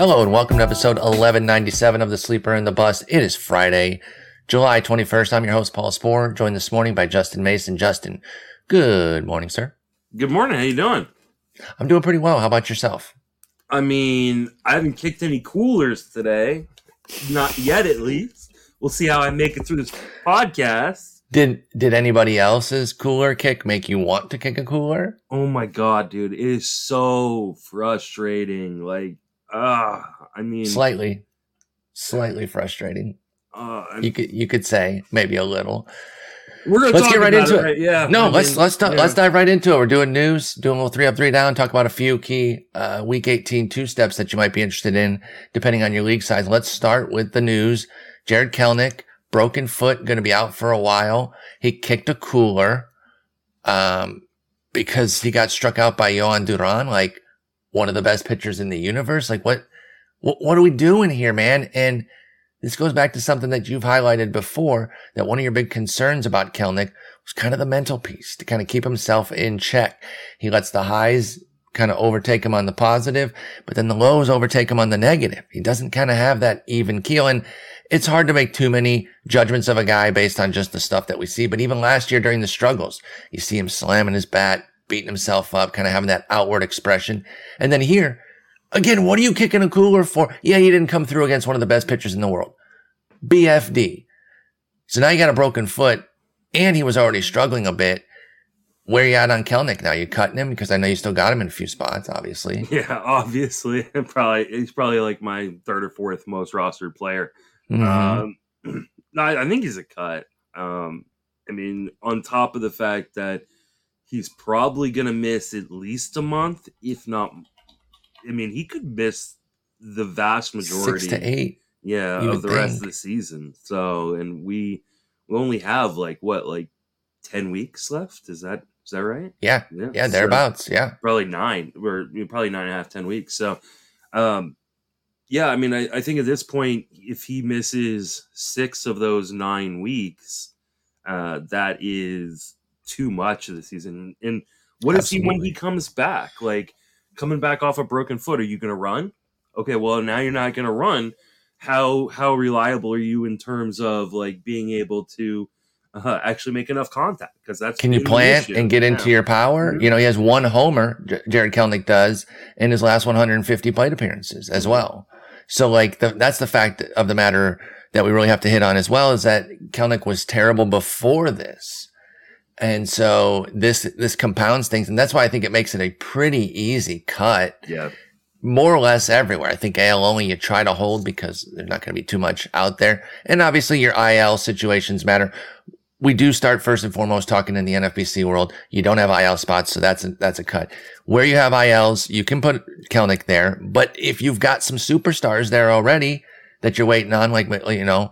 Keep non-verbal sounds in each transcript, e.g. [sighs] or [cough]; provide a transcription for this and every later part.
Hello and welcome to episode 1197 of The Sleeper and the Bust. It is Friday, July 21st. I'm your host, Paul Sporer, joined this morning by Justin Mason. Justin, good morning, sir. Good morning. How you doing? I'm doing pretty well. How about yourself? I mean, I haven't kicked any coolers today. Not yet, at least. We'll see how I make it through this podcast. Did did anybody else's cooler kick make you want to kick a cooler? Oh my god, dude. It is so frustrating. Like, ah, I mean Slightly. Slightly frustrating. uh, You could you could say maybe a little. we're gonna let's talk get right into it. right? Yeah. No, I let's mean, let's yeah. let's dive right into it. We're doing news, doing a little three up, three down, talk about a few key uh, week 18 two steps that you might be interested in, depending on your league size. Let's start with the news. Jarred Kelenic, broken foot, going to be out for a while. He kicked a cooler um, because he got struck out by Jhoan Duran, like one of the best pitchers in the universe. Like what, what, what are we doing here, man? And this goes back to something that you've highlighted before that one of your big concerns about Kelenic was kind of the mental piece to kind of keep himself in check. He lets the highs kind of overtake him on the positive, but then the lows overtake him on the negative. He doesn't kind of have that even keel. And it's hard to make too many judgments of a guy based on just the stuff that we see. But even last year during the struggles, you see him slamming his bat, beating himself up, kind of having that outward expression. And then here, again, what are you kicking a cooler for? Yeah, he didn't come through against one of the best pitchers in the world. BFD. So now you got a broken foot and he was already struggling a bit. Where you at on Kelenic now? You cutting him because I know you still got him in a few spots, obviously. [laughs] Yeah, obviously. [laughs] Probably he's probably like my third or fourth most rostered player. Mhm. Um, [clears throat] no, I I think he's a cut. Um, I mean, on top of the fact that he's probably going to miss at least a month, if not. I mean, he could miss the vast majority. Six to eight. Yeah, of the would rest of the season. So, and we we only have like what, like ten weeks left? Is that is that right? Yeah. Yeah, so- thereabouts. Yeah. probably nine We're probably nine and a half, ten weeks. So, um, yeah, I mean, I, I think at this point, if he misses six of those nine weeks, uh, that is too much of the season. And what is he when he comes back? Like coming back off a broken foot, are you going to run? Okay, well now you're not going to run. How how reliable are you in terms of like being able to uh, actually make enough contact? Because that's Can you plant and get into your power? Mhm. You know, he has one homer, J- Jarred Kelenic does, in his last 150 plate appearances as Mhm. well. So, like, the, that's the fact of the matter that we really have to hit on as well is that Kelenic was terrible before this. And so this, this compounds things. And that's why I think it makes it a pretty easy cut Yeah. more or less everywhere. I think AL only you try to hold because there's not going to be too much out there. And obviously your IL situations matter. We do start first and foremost talking in the NFBC world. You don't have IL spots, so that's a, that's a cut. Where you have ILs, you can put Kelenic there. But if you've got some superstars there already that you're waiting on, like, you know,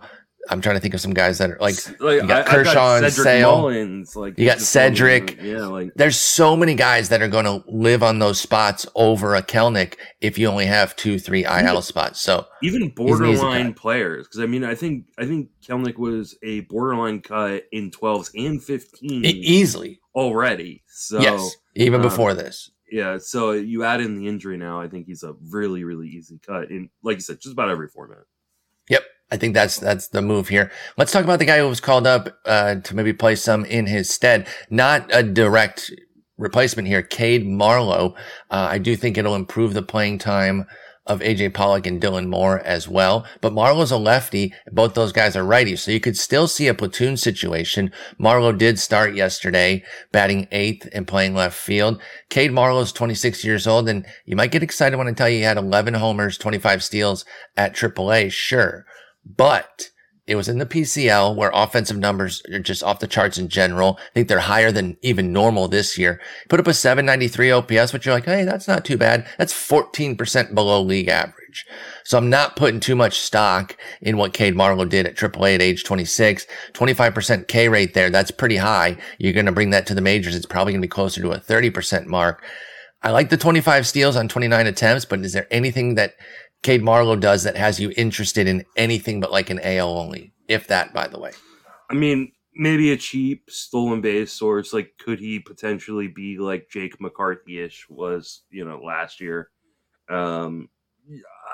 I'm trying to think of some guys that are like, like you got I, Kershaw and Sale. Mullins, like You got Cedric. Yeah, like there's so many guys that are going to live on those spots over a Kelenic if you only have two, three IL spots. So even borderline players. Because I mean, I think I think Kelenic was a borderline cut in 12s and 15s e- easily, already. So yes, even um, before this. yeah, so you add in the injury now. I think he's a really really easy cut in, like you said, just about every format. Yep. I think that's that's the move here. Let's talk about the guy who was called up uh, to maybe play some in his stead. Not a direct replacement here, Cade Marlowe. Uh, I do think it'll improve the playing time of AJ Pollock and Dylan Moore as well. But Marlowe's a lefty. Both those guys are righties. So you could still see a platoon situation. Marlowe did start yesterday, batting eighth and playing left field. Cade Marlowe's 26 years old, and you might get excited when I tell you he had 11 homers, 25 steals at AAA. Sure. But it was in the PCL where offensive numbers are just off the charts in general. I think they're higher than even normal this year. Put up a 793 OPS, which you're like, hey, that's not too bad. That's 14% below league average. So I'm not putting too much stock in what Cade Marlowe did at AAA at age 26. 25% K rate there. That's pretty high. You're going to bring that to the majors. It's probably going to be closer to a 30% mark. I like the 25 steals on 29 attempts, but is there anything that Cade Marlowe does that has you interested in anything but like an AL only? If that, by the way. I mean, maybe a cheap stolen base source. Like, could he potentially be like Jake McCarthy ish was, you know, last year? Um,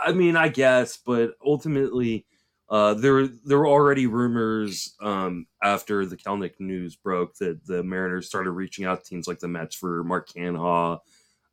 I mean, I guess, but ultimately, uh, there there were already rumors um, after the Kelenic news broke that the Mariners started reaching out to teams like the Mets for Mark Canha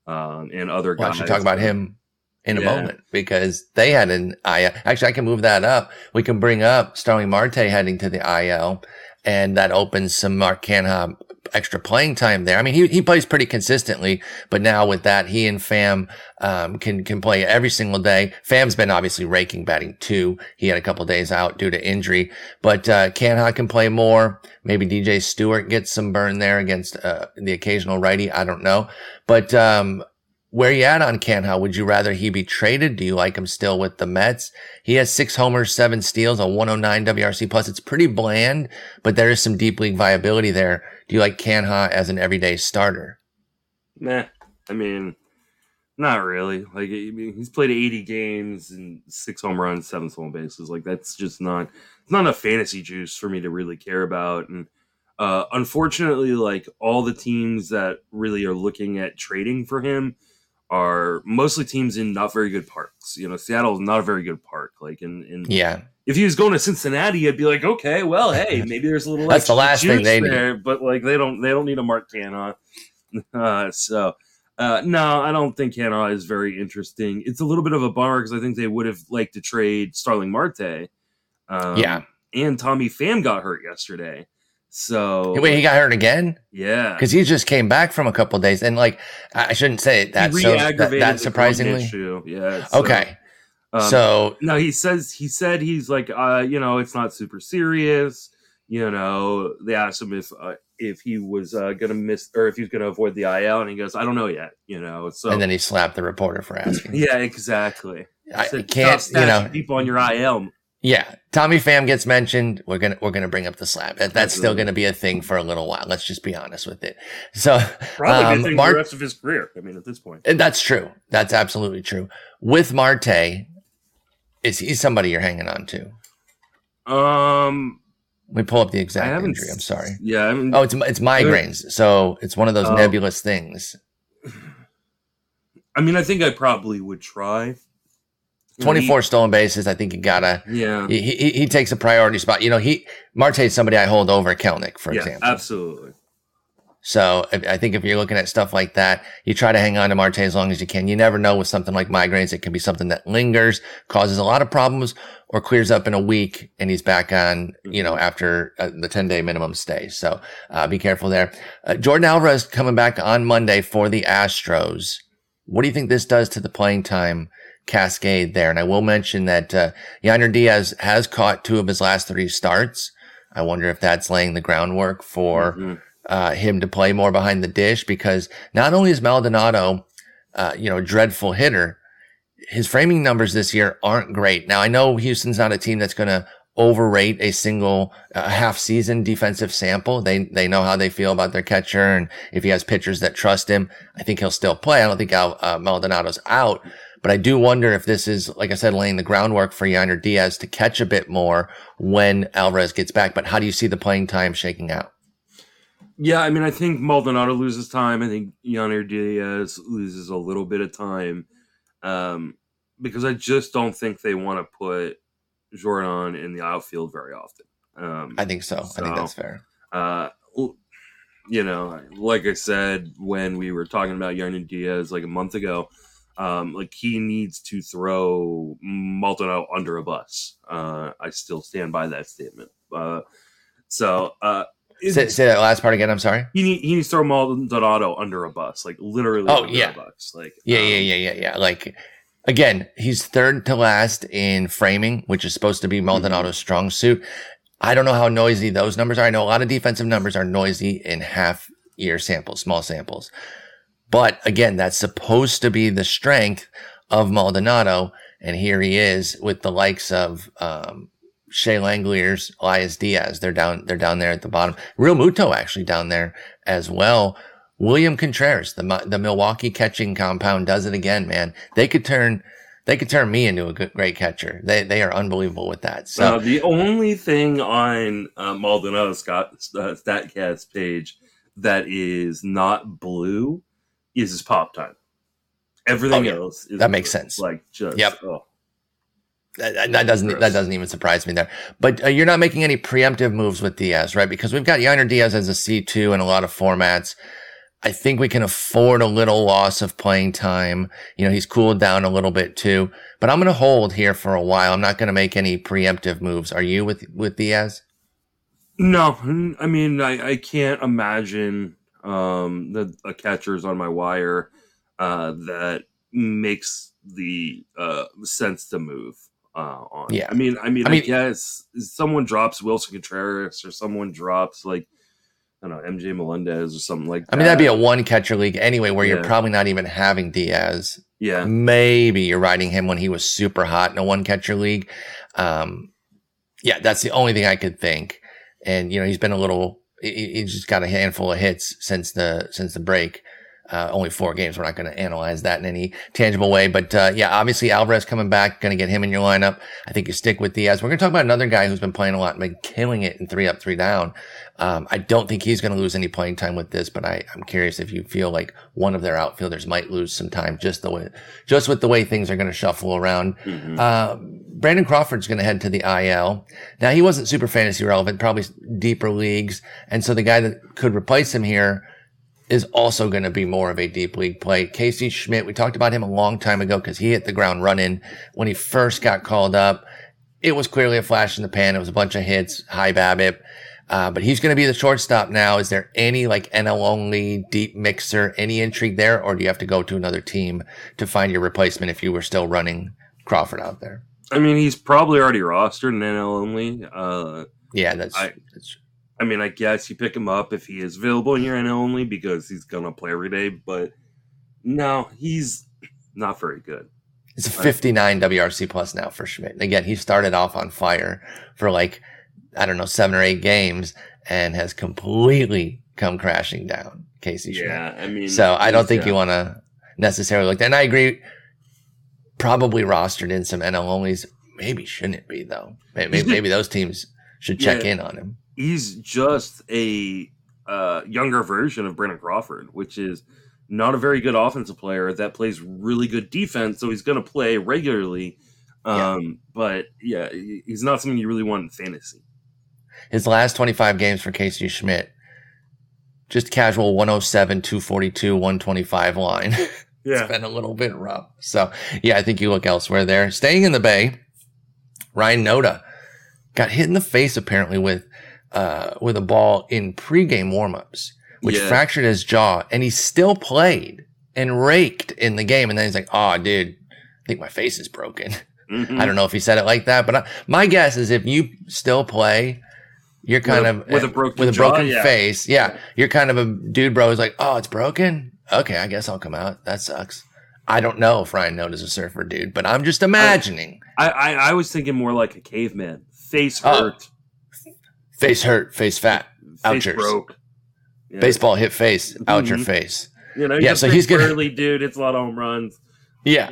um, and other Well, I guys. should talk about him in a Yeah. moment because they had an IL. Actually, I can move that up. We can bring up Starling Marte heading to the IL, and that opens some Mark Canha extra playing time there. I mean, he, he plays pretty consistently, but now with that, he and Pham um, can can play every single day. Pham's been obviously raking batting two. He had a couple days out due to injury, but uh, Canha can play more. Maybe DJ Stewart gets some burn there against uh, the occasional righty. I don't know, but um, where you at on Canha? Would you rather he be traded? Do you like him still with the Mets? He has six homers, seven steals, a 109 WRC plus. It's pretty bland, but there is some deep league viability there. Do you like Canha as an everyday starter? Nah, I mean, not really. Like, I mean, he's played 80 games and six home runs, seven stolen bases. Like, that's just not not enough fantasy juice for me to really care about. And uh, unfortunately, like all the teams that really are looking at trading for him are mostly teams in not very good parks. You know, Seattle is not a very good park. Like, in, in Yeah. if he was going to Cincinnati, I'd be like, okay, well, hey, [laughs] maybe there's a little. That's the last thing they need. there, But like, they don't, they don't need a Mark Canha. [laughs] Uh, so, uh, no, I don't think Canha is very interesting. It's a little bit of a bummer because I think they would have liked to trade Starling Marte. Um, Yeah. and Tommy Pham got hurt yesterday. So Wait, he got hurt again? yeah, Because he just came back from a couple days, and like I I shouldn't say it that so that, that surprisingly. issue. Yeah. so, Okay, um, so No, he says he said he's like, uh, you know, it's not super serious. You know, they asked him if uh, if he was uh, gonna miss or if he was gonna avoid the IL, and he goes, I don't know yet. You know, so and then he slapped the reporter for asking. yeah, exactly. I Said, can't, "Stop you know. people on your IL. Yeah, Tommy Pham gets mentioned. We're gonna we're gonna bring up the slap. That, that's still gonna be a thing for a little while. Let's just be honest with it. So Probably um, good thing Mark- for the rest of his career. I mean, at this point. That's true. That's absolutely true. With Marte, is he somebody you're hanging on to? um, we pull up the exact injury. I'm sorry. Yeah, I mean, Oh, it's it's migraines. So it's one of those Oh. nebulous things. [sighs] I mean, I think I probably would try. You know, 24 stolen bases. I think you gotta. yeah, He, he, he takes a priority spot. You know, he Marte is somebody I hold over Kelenic, for yeah, example. absolutely. So I think if you're looking at stuff like that, you try to hang on to Marte as long as you can. You never know with something like migraines. It can be something that lingers, causes a lot of problems, or clears up in a week and he's back on, you know, after uh, the 10 day minimum stay. So uh, be careful there. Uh, Yordan Alvarez coming back on Monday for the Astros. What do you think this does to the playing time cascade there? And I will mention that uh, Yainer Diaz has caught two of his last three starts. I wonder if that's laying the groundwork for Mhm. uh, him to play more behind the dish because not only is Maldonado, uh, you know, a dreadful hitter, his framing numbers this year aren't great. Now I know Houston's not a team that's going to overrate a single uh, half season defensive sample. They they know how they feel about their catcher, and if he has pitchers that trust him, I think he'll still play. I don't think Al, uh, Maldonado's out. But I do wonder if this is, like I said, laying the groundwork for Yainer Diaz to catch a bit more when Alvarez gets back. But how do you see the playing time shaking out? Yeah, I mean, I think Maldonado loses time. I think Yainer Diaz loses a little bit of time um, because I just don't think they want to put Yordan in the outfield very often. Um, I think so. I think that's fair. uh, you know, like I said when we were talking about Yainer Diaz like a month ago, um, like he needs to throw Maldonado under a bus. Uh, I still stand by that statement. Uh, so uh, Say, say that last part again. I'm sorry. he need, he needs to throw Maldonado under a bus, like literally. Oh, under yeah. a bus. Like Yeah, um, yeah, yeah, yeah, yeah. Like again, he's third to last in framing, which is supposed to be Maldonado's strong suit. I don't know how noisy those numbers are. I know a lot of defensive numbers are noisy in half year samples, small samples. But again, that's supposed to be the strength of Maldonado. And here he is with the likes of, um, Shea Langeliers, Elias Diaz. They're down, they're down there at the bottom. Realmuto actually down there as well. William Contreras, the the Milwaukee catching compound, does it again, man. They could turn they could turn me into a good, great catcher. They they are unbelievable with that. So Uh, the only thing on uh, Maldonado's Scott, uh, Statcast page that is not blue is his pop time. Everything Oh, yeah. else is That makes blue. sense. Like just Yep. oh, That, that doesn't that doesn't even surprise me there. But uh, you're not making any preemptive moves with Diaz, right? Because we've got Yainer Diaz as a C2 in a lot of formats. I think we can afford a little loss of playing time. You know, he's cooled down a little bit too, but I'm going to hold here for a while. I'm not going to make any preemptive moves. Are you with, with Diaz? No, I mean, I, I can't imagine, um, the, a catcher's on my wire, uh, that makes the, uh, sense to move, uh, on. Yeah. I mean, I mean, I I, mean- guess someone drops Willson Contreras or someone drops like, I don't know, MJ Melendez or something like that. I mean, that'd be a one catcher league anyway, where you're probably not even having Diaz. yeah. Maybe you're riding him when he was super hot in a one catcher league. Um, yeah, that's the only thing I could think. And you know, he's been a little. He, he's just got a handful of hits since the since the break. Uh, only four games. We're not going to analyze that in any tangible way, but uh, yeah, obviously Alvarez coming back, going to get him in your lineup. I think you stick with Diaz. We're going to talk about another guy who's been playing a lot been killing it in three up, three down. Um, I don't think he's going to lose any playing time with this, but I, I'm curious if you feel like one of their outfielders might lose some time just the way, just with the way things are going to shuffle around. Mhm. Uh, Brandon Crawford's going to head to the IL. Now he wasn't super fantasy relevant, probably deeper leagues, and so the guy that could replace him here is also going to be more of a deep league play. Casey Schmidt, we talked about him a long time ago because he hit the ground running when he first got called up. It was clearly a flash in the pan. It was a bunch of hits, high BABIP. Uh, but he's going to be the shortstop now. Is there any like NL only deep mixer, any intrigue there, or do you have to go to another team to find your replacement if you were still running Crawford out there? I mean, he's probably already rostered in NL only. Uh, Yeah, that's, I- that's I mean, I guess you pick him up if he is available in your NL only because he's gonna play every day. But no, he's not very good. It's a 59 WRC plus now for Schmidt. And again, he started off on fire for like, I don't know, seven or eight games and has completely come crashing down. Casey Schmidt. Yeah, I mean, So I don't think yeah. you want to necessarily look. And I agree, probably rostered in some NL onlys. Maybe shouldn't be though. Maybe, maybe, those teams should check Yeah. in on him. he's just a uh, younger version of Brandon Crawford, which is not a very good offensive player that plays really good defense. So he's going to play regularly. Yeah. Um, But yeah, he's not something you really want in fantasy. His last 25 games for Casey Schmidt, just casual 107, 242, 125 line. [laughs] Yeah. it's been a little bit rough. So yeah, I think you look elsewhere there. Staying in the Bay, Ryan Noda got hit in the face apparently with uh with a ball in pregame warmups, which Yeah. fractured his jaw, and he still played and raked in the game. And then he's like, "Oh, dude, I think my face is broken." Mhm. [laughs] I don't know if he said it like that, but I, my guess is if you still play, you're kind a- of with a broken with a broken yeah. face. Yeah, you're kind of a dude, bro. Who's like, oh, it's broken. Okay, I guess I'll come out. That sucks. I don't know if Ryan Noda is a surfer dude, but I'm just imagining. I, I, I was thinking more like a caveman. Face Oh, hurt, face hurt, face fat, face ouchers. broke. Yeah. baseball hit face, out your Mhm. face. You know, Yeah, yeah, so he's gonna- dude. It's a lot of home runs. Yeah.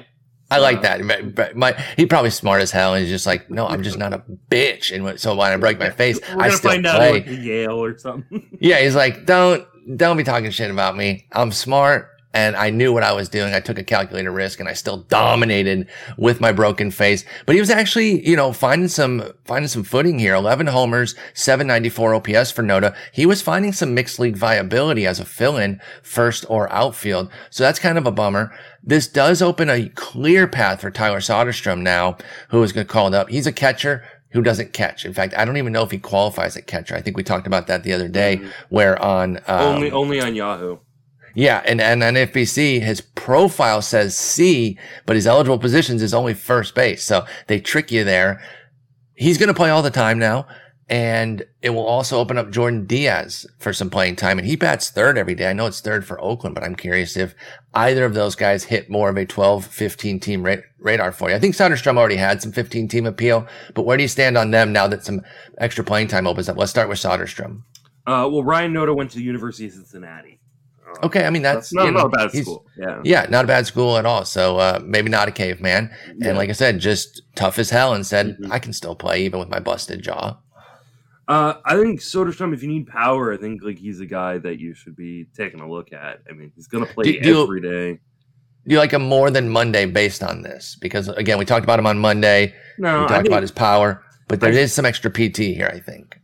I like that. But- but My, he probably smart as hell. And he's just like, no, I'm just not a bitch. And so when I break my face, [laughs] We're I still find out play. like Yale or something. [laughs] Yeah, he's like, don't don't be talking shit about me. I'm smart and I knew what I was doing. I took a calculated risk and I still dominated with my broken face. But he was actually, you know, finding some finding some footing here. 11 homers, 794 OPS for Noda. He was finding some mixed league viability as a fill-in first or outfield. So that's kind of a bummer. This does open a clear path for Tyler Soderstrom now, who is going to be called up. He's a catcher who doesn't catch. In fact, I don't even know if he qualifies at catcher. I think we talked about that the other day, Mhm. where on um, only only on Yahoo. Yeah, and and on FBC, his profile says C, but his eligible positions is only first base. So they trick you there. He's going to play all the time now, and it will also open up Jordan Diaz for some playing time. And he bats third every day. I know it's third for Oakland, but I'm curious if either of those guys hit more of a 12, 15 team ra- radar for you. I think Soderstrom already had some 15 team appeal, but where do you stand on them now that some extra playing time opens up? Let's start with Soderstrom. Uh, well, Ryan Noda went to the University of Cincinnati. Uh, Okay, I mean that's, that's not, know, not a bad school. Yeah. Yeah, not a bad school at all. So uh, maybe not a caveman. Yeah. And like I said, just tough as hell and said, Mhm. I can still play even with my busted jaw. Uh, I think Soderstrom, if you need power, I think like he's a guy that you should be taking a look at. I mean, he's gonna play Do- do- every day. Do you like him more than Monday based on this? Because again, we talked about him on Monday. No, we I talked think, about his power, but there I- is some extra PT here. I think.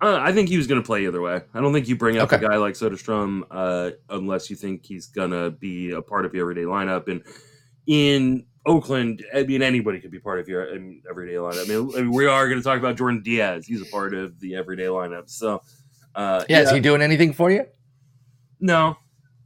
Uh, I think he was going to play either way. I don't think you bring up Okay. a guy like Soderstrom uh, unless you think he's going to be a part of your everyday lineup. And in Oakland, I mean, anybody could be part of your um, everyday lineup. I mean, I mean, we are going to talk about Jordan Diaz. He's a part of the everyday lineup. So, uh, Yeah, is he doing anything for you? No.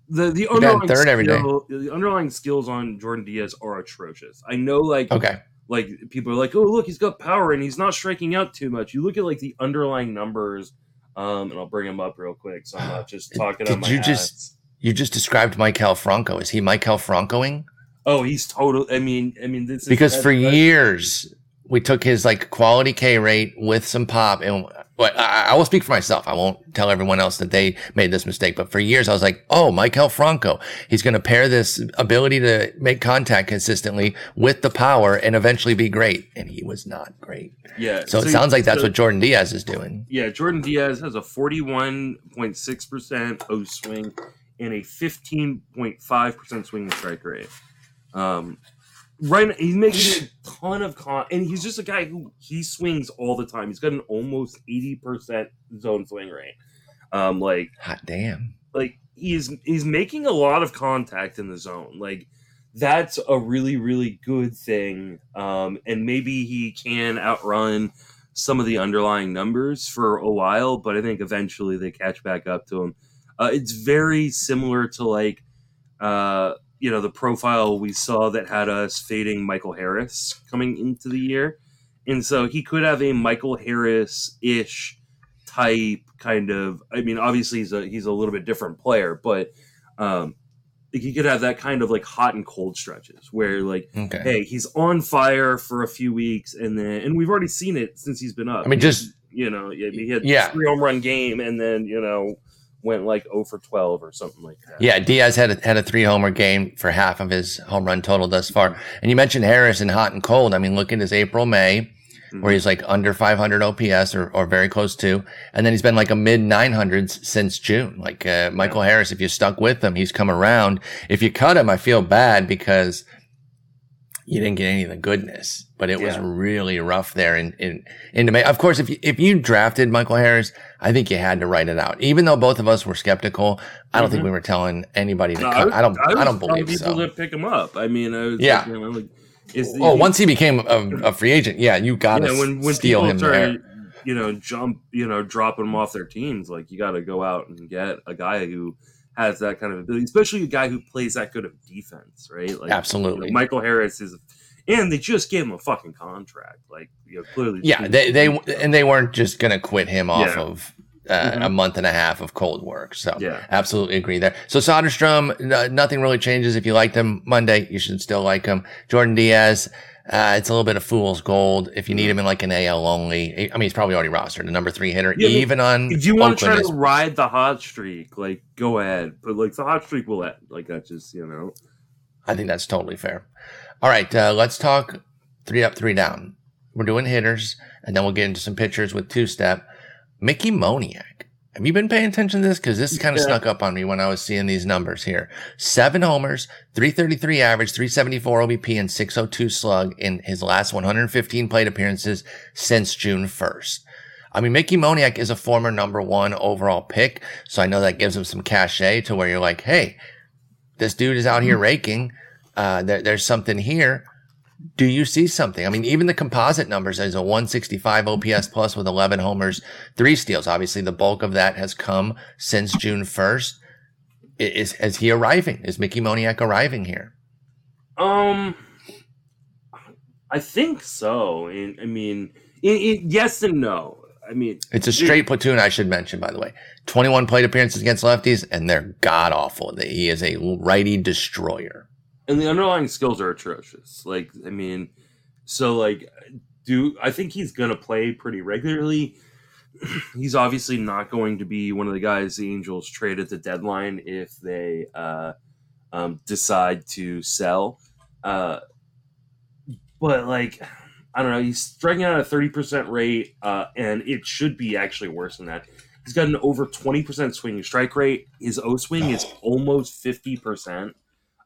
The the underlying third every day. skill, the underlying skills on Jordan Diaz are atrocious. I know like Okay. Like people are like, "Oh, look, he's got power and he's not striking out too much." You look at like the underlying numbers um and I'll bring them up real quick so I'm not just [sighs] talking Did on my you ass. just- You just described Maikel Franco. Is he Maikel Francoing? Oh, he's total I mean, I mean this is Because for years we took his like quality K rate with some pop, and but I, I will speak for myself. I won't tell everyone else that they made this mistake. But for years I was like, oh, Maikel Franco, he's going to pair this ability to make contact consistently with the power and eventually be great. And he was not great. yeah. So, it sounds like that's so- what Jordan Diaz is doing. Yeah, Jordan Diaz has a 41.6% O swing and a 15.5% swing strike rate. Um, right, now, he's making a ton of con, and he's just a guy who he swings all the time. He's got an almost 80% zone swing rate. Um, like, Hot damn. like he's he's making a lot of contact in the zone. Like that's a really really good thing. Um, and maybe he can outrun some of the underlying numbers for a while, but I think eventually they catch back up to him. Uh, it's very similar to like uh, you know the profile we saw that had us fading Michael Harris coming into the year, and so he could have a Michael Harris ish type kind of. I mean, obviously he's a he's a little bit different player, but um, he could have that kind of like hot and cold stretches where like Okay. hey he's on fire for a few weeks and then and we've already seen it since he's been up. I mean, just you know, he had Yeah. three home run game and then you know went like 0 for 12 or something like that. Yeah, Diaz had a, had a three homer game for half of his home run total thus far. And you mentioned Harris and hot and cold. I mean, look at his April, May, where he's like under 500 OPS or, or very close to. And then he's been like a mid 900s since June. Like uh, Michael Harris, if you stuck with him, he's come around. If you cut him, I feel bad because you didn't get any of the goodness, but it was really rough there And in, in, May. Of course, if you, if you drafted Michael Harris, I think you had to write it out. Even though both of us were skeptical, I don't think Mhm. we were telling anybody to No, cut. was- I don't, I, was don't believe people so. to pick him up. I mean, I was Yeah. like, you know, like, is the, Oh, once he became a, a free agent, yeah, you got to you know, when when steal him there. you know, jump, you know, dropping them off their teams, like you got to go out and get a guy who has that kind of ability, especially a guy who plays that good of defense, right? Like, Absolutely. you know, Michael Harris is, and they just gave him a fucking contract, like you know, clearly. Yeah, they they and they weren't just going to quit him off Yeah. of uh, Mhm. a month and a half of cold work. So Yeah. absolutely agree there. So Soderstrom, n- nothing really changes. If you liked him Monday, you should still like him. Jordan Diaz, uh, it's a little bit of fool's gold. If you need him in like an AL only, I mean, he's probably already rostered, a number three hitter, Yeah, even on If you want to try to ride the hot streak, like go ahead, but like the hot streak will end. Like that's just you know. I think that's totally fair. All right, uh, let's talk three up, three down. We're doing hitters, and then we'll get into some pitchers with two step. Mickey Moniak. Have you been paying attention to this? Because this kind of Yeah. snuck up on me when I was seeing these numbers here. Seven homers, 333 average, 374 OBP, and 602 slug in his last 115 plate appearances since June 1st. I mean, Mickey Moniak is a former number one overall pick, so I know that gives him some cachet to where you're like, hey, this dude is out here raking. Uh, there, there's something here. Do you see something? I mean, even the composite numbers is a 165 OPS plus with 11 homers, three steals. Obviously, the bulk of that has come since June 1st. Is, is he arriving? Is Mickey Moniak arriving here? Um, I think so. And I mean, it, it, yes and no. I mean, It's a straight platoon, I should mention, by the way. 21 plate appearances against lefties, and they're god awful. He is a righty destroyer. And the underlying skills are atrocious. Like, I mean, so like, do I think he's gonna play pretty regularly? [clears throat] he's obviously not going to be one of the guys the Angels trade at the deadline if they uh, um, decide to sell. Uh, but like, I don't know. He's striking out at a thirty percent rate, uh, and it should be actually worse than that. He's got an over twenty percent swinging strike rate. His O swing is almost fifty percent.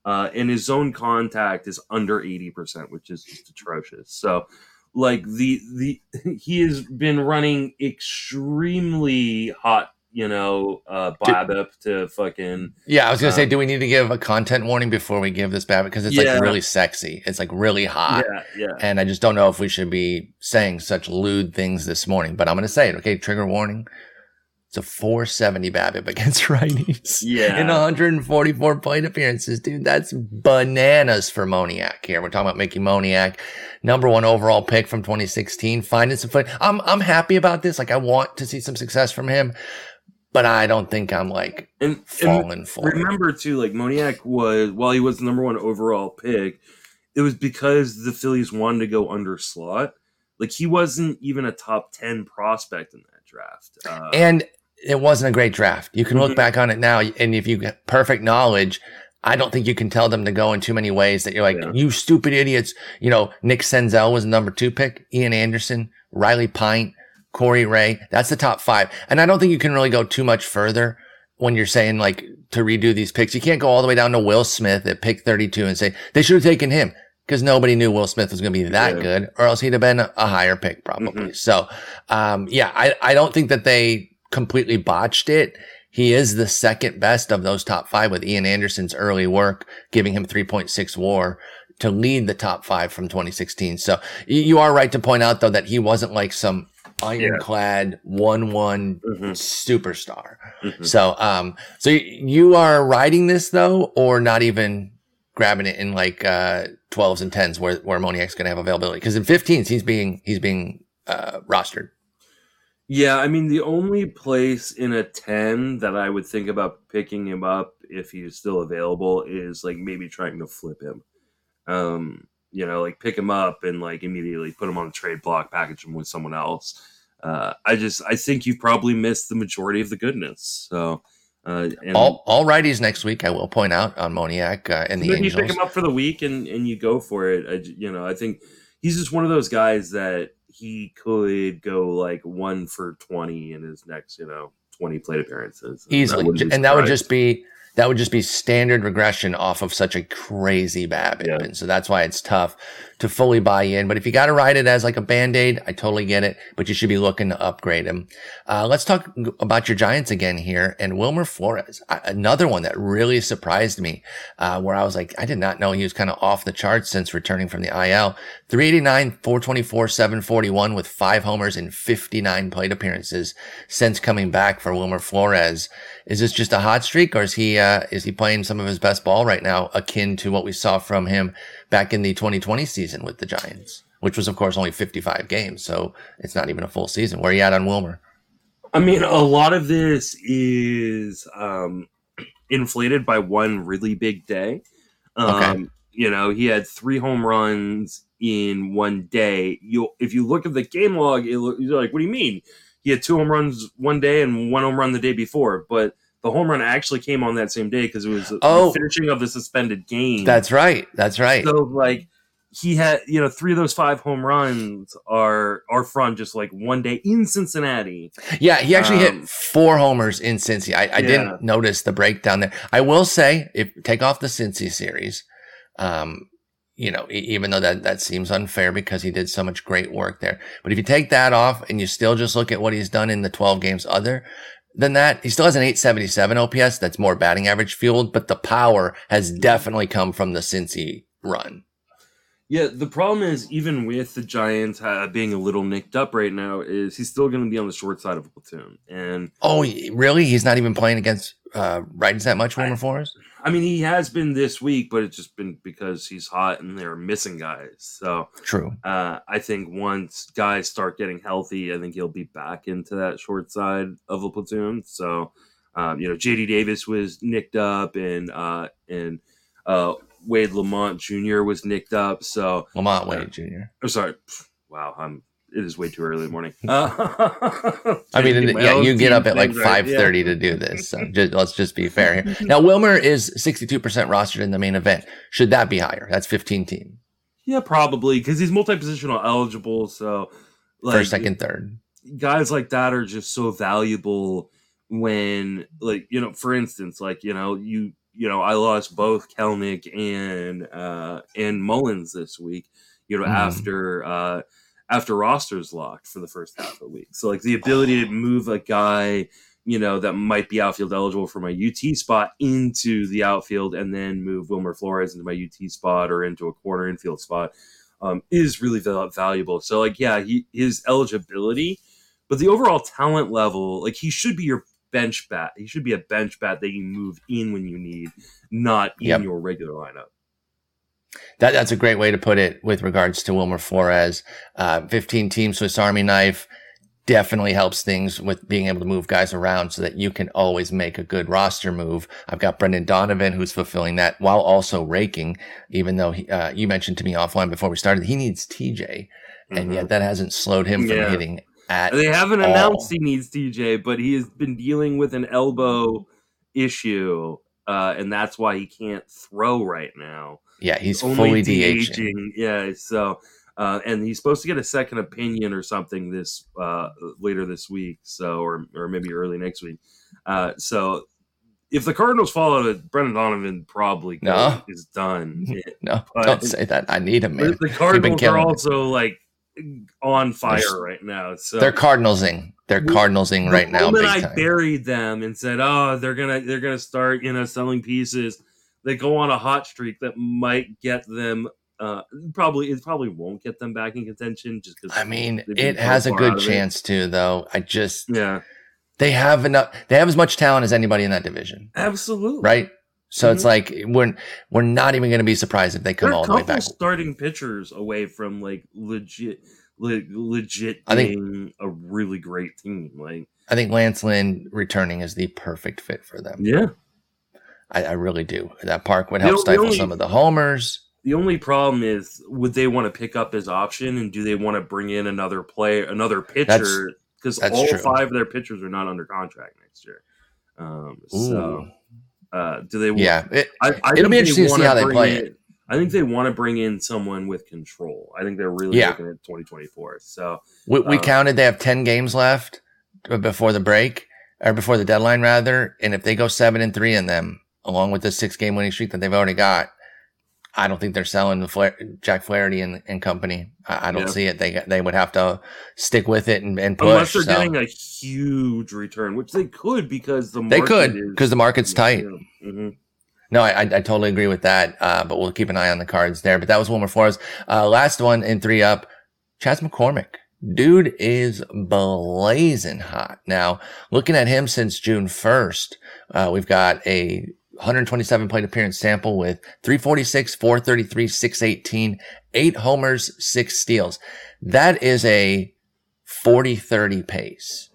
Uh, and his zone contact is under 80%, which is just atrocious. So, like the the [laughs] he has been running extremely hot you know, uh, BABIP to fucking. Yeah, I was gonna um, say, do we need to give a content warning before we give this BABIP because it's yeah. like really sexy, it's like really hot, yeah, yeah. And I just don't know if we should be saying such lewd things this morning, but I'm gonna say it. Okay, trigger warning. It's a 470 BABIP against [laughs] righties. Yeah. In 144 plate appearances, dude. That's bananas for Moniak here. We're talking about Mickey Moniak, number one overall pick from 2016, finding some foot. I'm, I'm happy about this. Like, I want to see some success from him but I don't think I'm like and, falling and for. Remember it. too, like Moniak was while he was the number one overall pick, it was because the Phillies wanted to go under slot. Like he wasn't even a top ten prospect in that draft, uh, and it wasn't a great draft. You can mm-hmm. look back on it now, and if you get perfect knowledge. I don't think you can tell them to go in too many ways that you're like, yeah. you stupid idiots. You know, Nick Senzel was the number two pick, Ian Anderson, Riley Pint, Corey Ray. That's the top five. And I don't think you can really go too much further when you're saying like to redo these picks. You can't go all the way down to Will Smith at pick 32 and say they should have taken him because nobody knew Will Smith was going to be that yeah. good or else he'd have been a higher pick probably. Mm-hmm. So, um, yeah, I, I don't think that they completely botched it. He is the second best of those top five with Ian Anderson's early work, giving him 3.6 war to lead the top five from 2016. So you are right to point out though that he wasn't like some ironclad one one mm-hmm. superstar. Mm-hmm. So um so you are riding this though or not even grabbing it in like uh 12s and 10s where where Moniak's going to have availability cuz in 15s he's being he's being uh rostered. Yeah, I mean the only place in a 10 that I would think about picking him up if he's still available is like maybe trying to flip him. Um you know, like pick him up and like immediately put him on the trade block, package him with someone else. Uh, I just I think you've probably missed the majority of the goodness. So uh, all all righties next week. I will point out on Moniak uh, and the Angels. You pick him up for the week and and you go for it. I, you know, I think he's just one of those guys that he could go like one for twenty in his next you know twenty plate appearances easily, and that would just be that would just be standard regression off of such a crazy BABIP. Yeah. And so that's why it's tough to fully buy in. But if you got to ride it as like a band aid, I totally get it. But you should be looking to upgrade him. Uh, let's talk about your Giants again here and Wilmer Flores, another one that really surprised me, uh, where I was like, I did not know he was kind of off the charts since returning from the IL. 389, 424, 741 with five homers in 59 plate appearances since coming back for Wilmer Flores. Is this just a hot streak or is he, uh, is he playing some of his best ball right now, akin to what we saw from him back in the 2020 season with the Giants, which was of course only 55 games. So it's not even a full season. Where are you at on Wilmer? I mean, a lot of this is, um, inflated by one really big day. Um, okay. You know, he had three home runs in one day. You, if you look at the game log, it, you're like, what do you mean? he had two home runs one day and one home run the day before, but the home run actually came on that same day because it was oh, the finishing of the suspended game. That's right. That's right. So like he had, you know, three of those five home runs are are from just like one day in Cincinnati. Yeah, he actually um, hit four homers in Cincy. I, I yeah. didn't notice the breakdown there. I will say, if take off the Cincy series, um, you know, even though that, that seems unfair because he did so much great work there. But if you take that off and you still just look at what he's done in the 12 games other than that, he still has an 877 OPS. That's more batting average fueled, but the power has definitely come from the Cincy run. Yeah, the problem is even with the Giants uh, being a little nicked up right now, is he's still going to be on the short side of a platoon. And oh, really? He's not even playing against uh, that much, Wilmer Flores. I mean, he has been this week, but it's just been because he's hot and they're missing guys. So true. Uh, I think once guys start getting healthy, I think he'll be back into that short side of a platoon. So, um, you know, JD Davis was nicked up, and uh, and uh, Wade LaMonte Jr. was nicked up. So LaMonte Wade Jr. I'm sorry. Wow, I'm it is way too early in the morning. Uh, [laughs] I mean, yeah, you get up at like five thirty yeah. to do this. So just, let's just be fair here. [laughs] Now, Wilmer is sixty two percent rostered in the main event. Should that be higher? That's fifteen team. Yeah, probably because he's multi positional eligible. So like, first, second, third guys like that are just so valuable when, like, you know, for instance, like you know, you you know, I lost both Kelenic and uh, and Mullins this week. You know, mm-hmm. after uh, after rosters locked for the first half of the week. So like the ability to move a guy, you know, that might be outfield eligible for my UT spot into the outfield, and then move Wilmer Flores into my UT spot or into a corner infield spot. Um, is really valuable. So, like, yeah, he, his eligibility, but the overall talent level, like, he should be your bench bat. He should be a bench bat that you move in when you need, not in yep. your regular lineup. That, that's a great way to put it with regards to Wilmer Flores. Uh, 15 team Swiss Army knife definitely helps things with being able to move guys around so that you can always make a good roster move. I've got Brendan Donovan who's fulfilling that while also raking, even though he, uh, you mentioned to me offline before we started, he needs TJ. Mm-hmm. And yet that hasn't slowed him from yeah. hitting at They haven't all. announced he needs TJ, but he has been dealing with an elbow issue. Uh, and that's why he can't throw right now. Yeah, he's fully DH-ing. Yeah, so uh, and he's supposed to get a second opinion or something this uh, later this week, so or or maybe early next week. Uh, so if the Cardinals follow it, Brendan Donovan probably no. is done. [laughs] No, but, don't say that. I need him. Man. The Cardinals are also like on fire They're, right now. So they're Cardinalsing. They're Cardinalsing right now. I time. buried them and said, "Oh, they're gonna they're gonna start you know selling pieces," they go on a hot streak that might get them uh, probably it probably won't get them back in contention just because. I mean, it has a good chance to, though. I just yeah, they have enough. They have as much talent as anybody in that division. Absolutely, right. So mm-hmm. it's like we're we're not even going to be surprised if they come They're all the way back. Starting pitchers away from like legit, le- legit I think, a really great team. Like I think Lance Lynn returning is the perfect fit for them. Yeah, I, I really do. That park would help stifle only, some of the homers. The only problem is, would they want to pick up his option, and do they want to bring in another player, another pitcher? Because all true. five of their pitchers are not under contract next year. Um, so, uh, do they? Want, yeah, it, will be interesting to see how they play in, it. I think they want to bring in someone with control. I think they're really yeah. looking at 2024. So we, we um, counted; they have 10 games left before the break or before the deadline, rather. And if they go seven and three in them, along with the six game winning streak that they've already got, I don't think they're selling the Fla- Jack Flaherty and, and company. I, I don't yeah. see it. They they would have to stick with it and, and push. Unless they're so. getting a huge return, which they could because the they could because the market's tight. Mm-hmm. No, I, I, totally agree with that. Uh, but we'll keep an eye on the cards there. But that was one Wilmer Flores. Uh, last one in three up, Chas McCormick. Dude is blazing hot. Now, looking at him since June 1st, uh, we've got a 127 plate appearance sample with 346, 433, 618, eight homers, six steals. That is a 40 30 pace.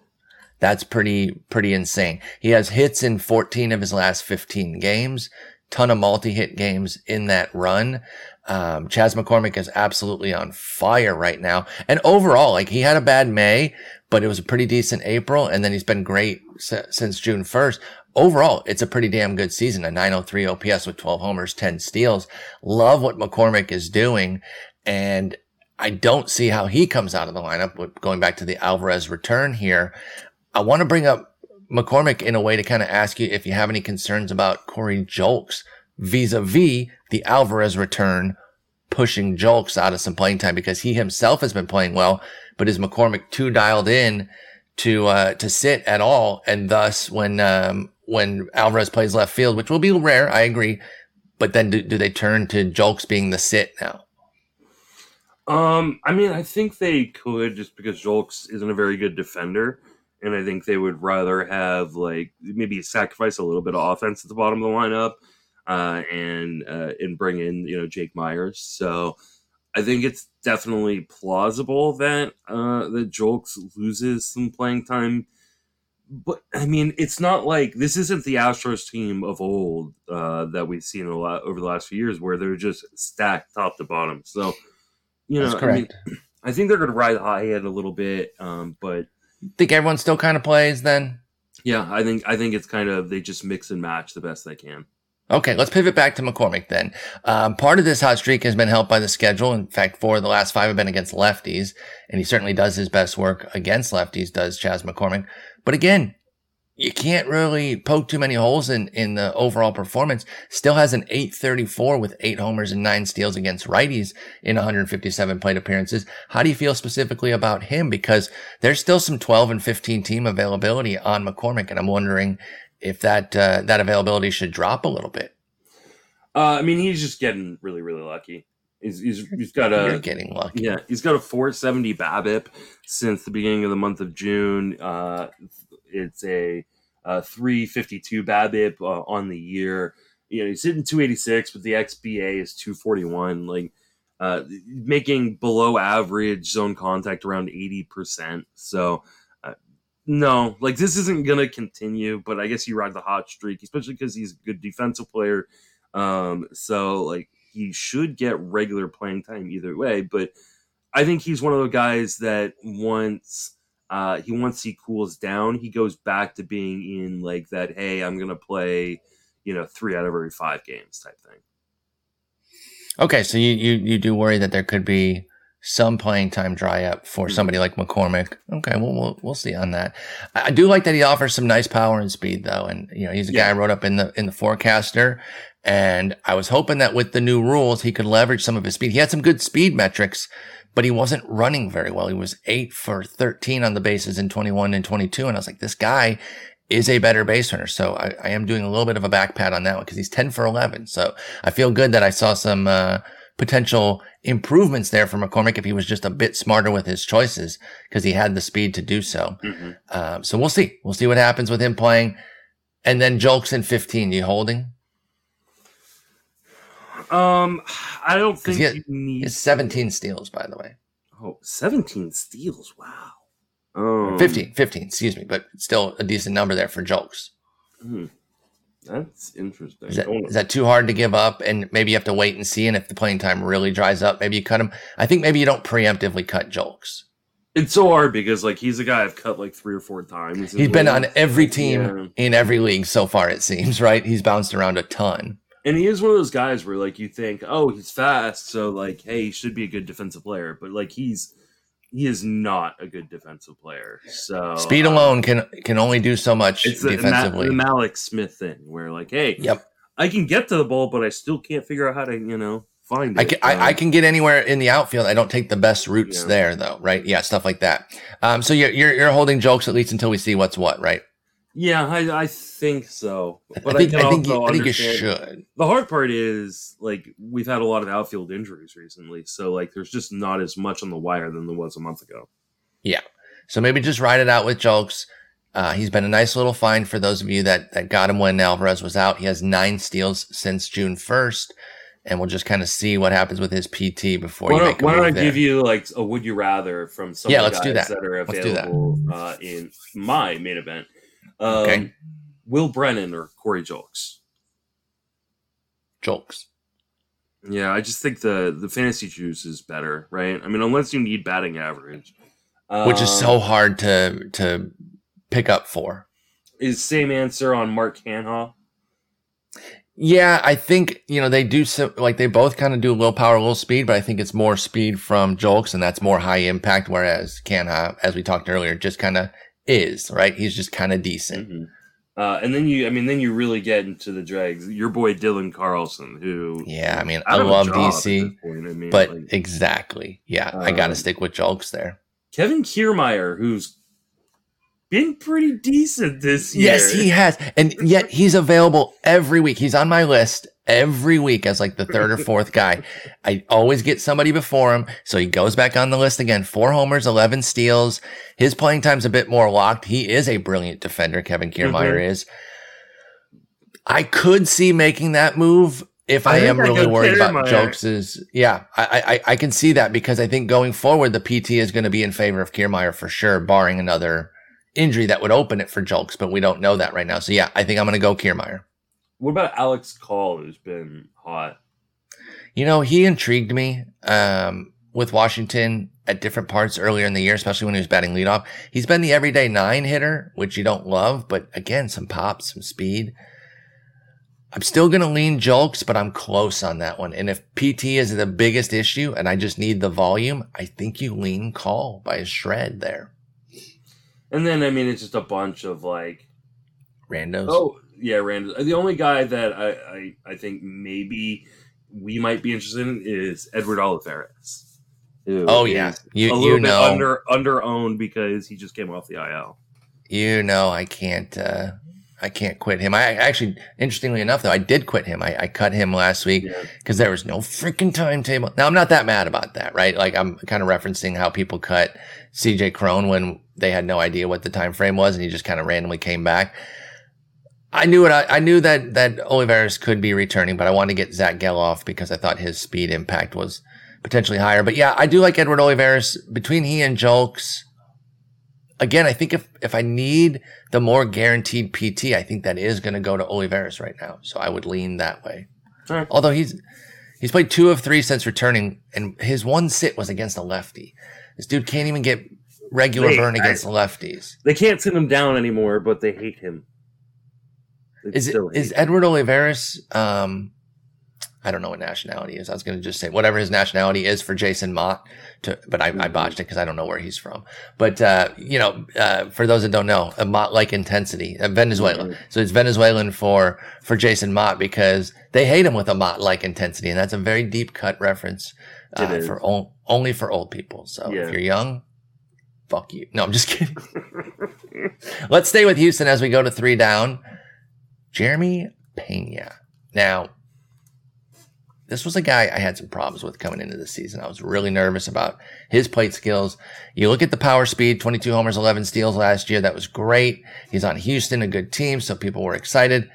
That's pretty, pretty insane. He has hits in 14 of his last 15 games, ton of multi hit games in that run. Um, Chas McCormick is absolutely on fire right now. And overall, like he had a bad May, but it was a pretty decent April. And then he's been great since June 1st overall, it's a pretty damn good season. A 903 OPS with 12 homers, 10 steals. Love what McCormick is doing. And I don't see how he comes out of the lineup. Going back to the Alvarez return here, I want to bring up McCormick in a way to kind of ask you if you have any concerns about Corey Julks vis-a-vis the Alvarez return pushing Julks out of some playing time because he himself has been playing well, but is McCormick too dialed in to uh, to sit at all, and thus when um, when Alvarez plays left field, which will be rare, I agree. But then do, do they turn to Julks being the sit now? Um, I mean, I think they could just because Julks isn't a very good defender, and I think they would rather have like maybe sacrifice a little bit of offense at the bottom of the lineup, uh, and uh, and bring in you know Jake Meyers. So I think it's definitely plausible that uh, that Julks loses some playing time but I mean, it's not like this isn't the Astros team of old uh, that we've seen a lot over the last few years, where they're just stacked top to bottom. So, you know, I, mean, [clears throat] I think they're going to ride the high end a little bit, um, but think everyone still kind of plays then. Yeah, I think I think it's kind of they just mix and match the best they can. Okay, let's pivot back to McCormick then. Um, part of this hot streak has been helped by the schedule. In fact, four of the last five have been against lefties, and he certainly does his best work against lefties, does Chas McCormick. But again, you can't really poke too many holes in, in the overall performance. Still has an 834 with eight homers and nine steals against righties in 157 plate appearances. How do you feel specifically about him? Because there's still some 12 and 15 team availability on McCormick. And I'm wondering if that, uh, that availability should drop a little bit. Uh, I mean, he's just getting really, really lucky. He's, he's, he's got a You're getting lucky. yeah, he's got a 470 BABIP since the beginning of the month of June. Uh, it's a, a 352 BABIP uh, on the year. You know, he's hitting 286, but the XBA is 241. Like, uh, making below average zone contact around 80%. So, uh, no, like this isn't to continue, but I guess you ride the hot streak, especially because he's a good defensive player. Um, so, like, he should get regular playing time either way. But I think he's one of the guys that once uh, he once he cools down, he goes back to being in like that. Hey, I'm gonna play, you know, three out of every five games type thing. Okay, so you, you you do worry that there could be some playing time dry up for Mhm. somebody like McCormick. Okay, well we'll we'll see on that. I do like that he offers some nice power and speed though, and you know he's a guy I wrote up in the in the forecaster, and I was hoping that with the new rules he could leverage some of his speed. He had some good speed metrics, but he wasn't running very well. He was eight for thirteen on the bases in twenty one and twenty two, and I was like, this guy is a better base runner. So I, I am doing a little bit of a back pat on that one because he's 10 for 11. So I feel good that I saw some uh, potential improvements there for McCormick if he was just a bit smarter with his choices because he had the speed to do so. Mhm. Um, so we'll see. We'll see what happens with him playing. And then Julks in 15, you holding? Um, I don't think he had- you need It's 17 steals, by the way. Oh, 17 steals. Wow. Um, 15, 15, excuse me, but still a decent number there for Julks. hmm, That's interesting. Is that, that too hard to give up? And maybe you have to wait and see. And if the playing time really dries up, maybe you cut him. I think maybe you don't preemptively cut Julks. it's so hard because like he's a guy I've cut like three or four times. He's been on every team Yeah. in every league so far, it seems, right? He's bounced around a ton. and he is one of those guys where like you think, oh, he's fast, so like, hey, he should be a good defensive player, but like he's he is not a good defensive player. So Speed uh, alone can can only do so much it's defensively. the Mallex Smith thing where like, hey, Yep. I can get to the ball, but I still can't figure out how to you know find it. I can, I, I Um, can get anywhere in the outfield. I don't take the best routes Yeah. there, though, right? Yeah, stuff like that. Um, so you're, you're you're holding Julks at least until we see what's what, right? Yeah, I, I think so. But I think can I think you, I think you should. The hard part is like we've had a lot of outfield injuries recently, so like there's just not as much on the wire than there was a month ago. Yeah, so maybe just ride it out with Julks. Uh, he's been a nice little find for those of you that, that got him when Alvarez was out. He has nine steals since June 1st, and we'll just kind of see what happens with his PT before Why you make a why don't I there. give you like a would you rather from some Yeah, of the guys that. that. are Let's that. available uh, in my main event? Um, Okay. Will Brennan or Corey Julks? Julks. Yeah, I just think the the fantasy juice is better, right? I mean, unless you need batting average, which is Um, so hard to to pick up for. is same answer on Mark Canha. Yeah, I think you know they do so like they both kind of do a little power, a little speed, but I think it's more speed from Julks, and that's more high impact. Whereas Canha, as we talked earlier, just kind of is right. He's just kind of decent. Mhm. Uh, and then you, I mean, then you really get into the dregs. Your boy Dylan Carlson, who Yeah, I mean, I out of a love DC, point. I mean, but like, exactly, yeah, I got to Um, stick with Julks there. Kevin Kiermaier, who's been pretty decent this year. Yes, he has, and yet he's available every week. He's on my list every week as like the third or fourth guy. I always get somebody before him, so he goes back on the list again. Four homers, eleven steals. His playing time's a bit more locked. He is a brilliant defender. Kevin Kiermaier Mhm. is. I could see making that move if I, I am really worried about Julks. Is yeah, I, I I can see that because I think going forward the PT is going to be in favor of Kiermaier for sure, barring another injury that would open it for Julks, but we don't know that right now. So yeah, I think I'm going to go Kiermaier. What about Alex Call, who's been hot? You know, he intrigued me um, with Washington at different parts earlier in the year, especially when he was batting leadoff. He's been the everyday nine hitter, which you don't love, but again, some pop, some speed. I'm still going to lean Julks, but I'm close on that one. And if PT is the biggest issue and I just need the volume, I think you lean call by a shred there. And then I mean, it's just a bunch of like randos. Oh yeah, randos. The only guy that I, I, I think maybe we might be interested in is Edward Olivares. Oh yeah, you a little you bit know under under owned because he just came off the IL. You know, I can't. Uh, I can't quit him. I actually, interestingly enough, though, I did quit him. I, I cut him last week because yeah. there was no freaking timetable. Now I'm not that mad about that, right? Like I'm kind of referencing how people cut CJ Cron when they had no idea what the time frame was, and he just kind of randomly came back. I knew it. I, I, knew that that Olivares could be returning, but I wanted to get Zack Gelof because I thought his speed impact was potentially higher. But yeah, I do like Edward Olivares. Between he and Julks. again, I think if if I need the more guaranteed PT, I think that is going to go to Olivares right now. So I would lean that way. Right. Although he's he's played two of three since returning, and his one sit was against a lefty. This dude can't even get regular burn against I, lefties. They can't send him down anymore, but they hate him. Is it, is Edward Olivares? Um, I don't know what nationality is. I was going to just say whatever his nationality is for Jason Mott, to, but I, I mm-hmm. botched it because I don't know where he's from. But uh, you know, uh, for those that don't know, a Mott like intensity, uh, Venezuela. Mm-hmm. So it's Venezuelan for for Jason Mott because they hate him with a Mott like intensity, and that's a very deep cut reference uh, for only for old people. So yeah. if you're young, fuck you. No, I'm just kidding. [laughs] Let's stay with Houston as we go to three down. Jeremy Pena. Now this was a guy I had some problems with coming into the season. I was really nervous about his plate skills. You look at the power speed, 22 homers, 11 steals last year. That was great. He's on Houston, a good team. So people were excited.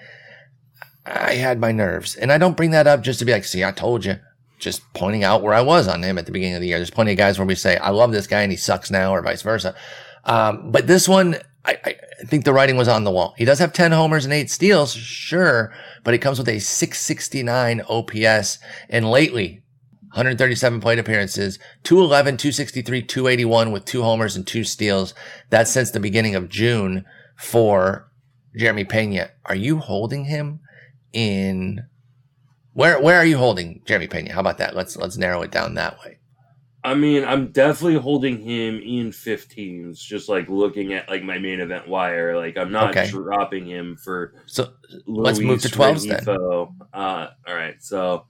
I had my nerves and I don't bring that up just to be like, see, I told you just pointing out where I was on him at the beginning of the year. There's plenty of guys where we say, I love this guy and he sucks now or vice versa. Um, but this one, I, I, think the writing was on the wall. He does have 10 homers and eight steals, sure, but he comes with a 669 OPS. And lately, 137 plate appearances, 211, 263, 281 with two homers and two steals. That's since the beginning of June for Jeremy Pena. Are you holding him in where where are you holding Jeremy Pena? How about that? Let's let's narrow it down that way. I mean, I'm definitely holding him in 15s, just like looking at like my main event wire. Like I'm not okay. dropping him for so let's move to 12s then. Uh, all right, so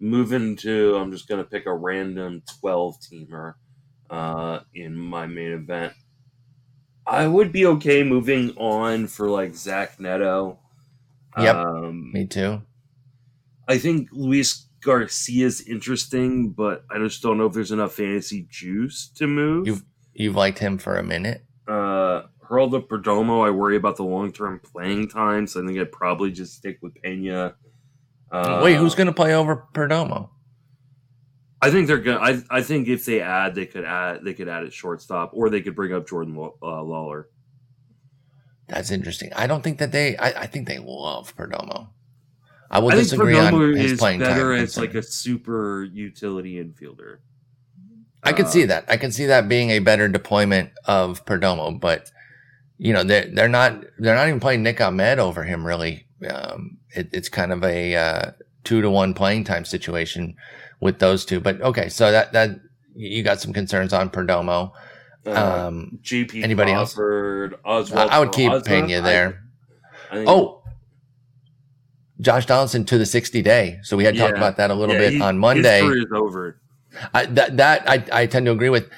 moving to I'm just gonna pick a random 12 teamer uh, in my main event. I would be okay moving on for like Zach Neto. Yep, um, me too. I think Luis Garcia's interesting, but I just don't know if there's enough fantasy juice to move. You've you've liked him for a minute. Uh Geraldo Perdomo, I worry about the long term playing time, so I think I'd probably just stick with Pena. Uh, Wait, who's gonna play over Perdomo? I think they're gonna. I, I think if they add, they could add. They could add at shortstop, or they could bring up Jordan uh, Lawlar. That's interesting. I don't think that they. I, I think they love Perdomo. I will I disagree on his is playing better time as like a super utility infielder. I can uh, see that. I can see that being a better deployment of Perdomo, but you know they're they're not they're not even playing Nick Ahmed over him really. Um, it, it's kind of a uh, two to one playing time situation with those two. But okay, so that that you got some concerns on Perdomo. Uh, um, GP anybody Crawford, else? Oswald I would keep Pena there. I, I oh, Josh Donaldson to the 60 day. So we had yeah. talked about that a little yeah, bit he, on Monday. His career is over. I, that that I, I tend to agree with.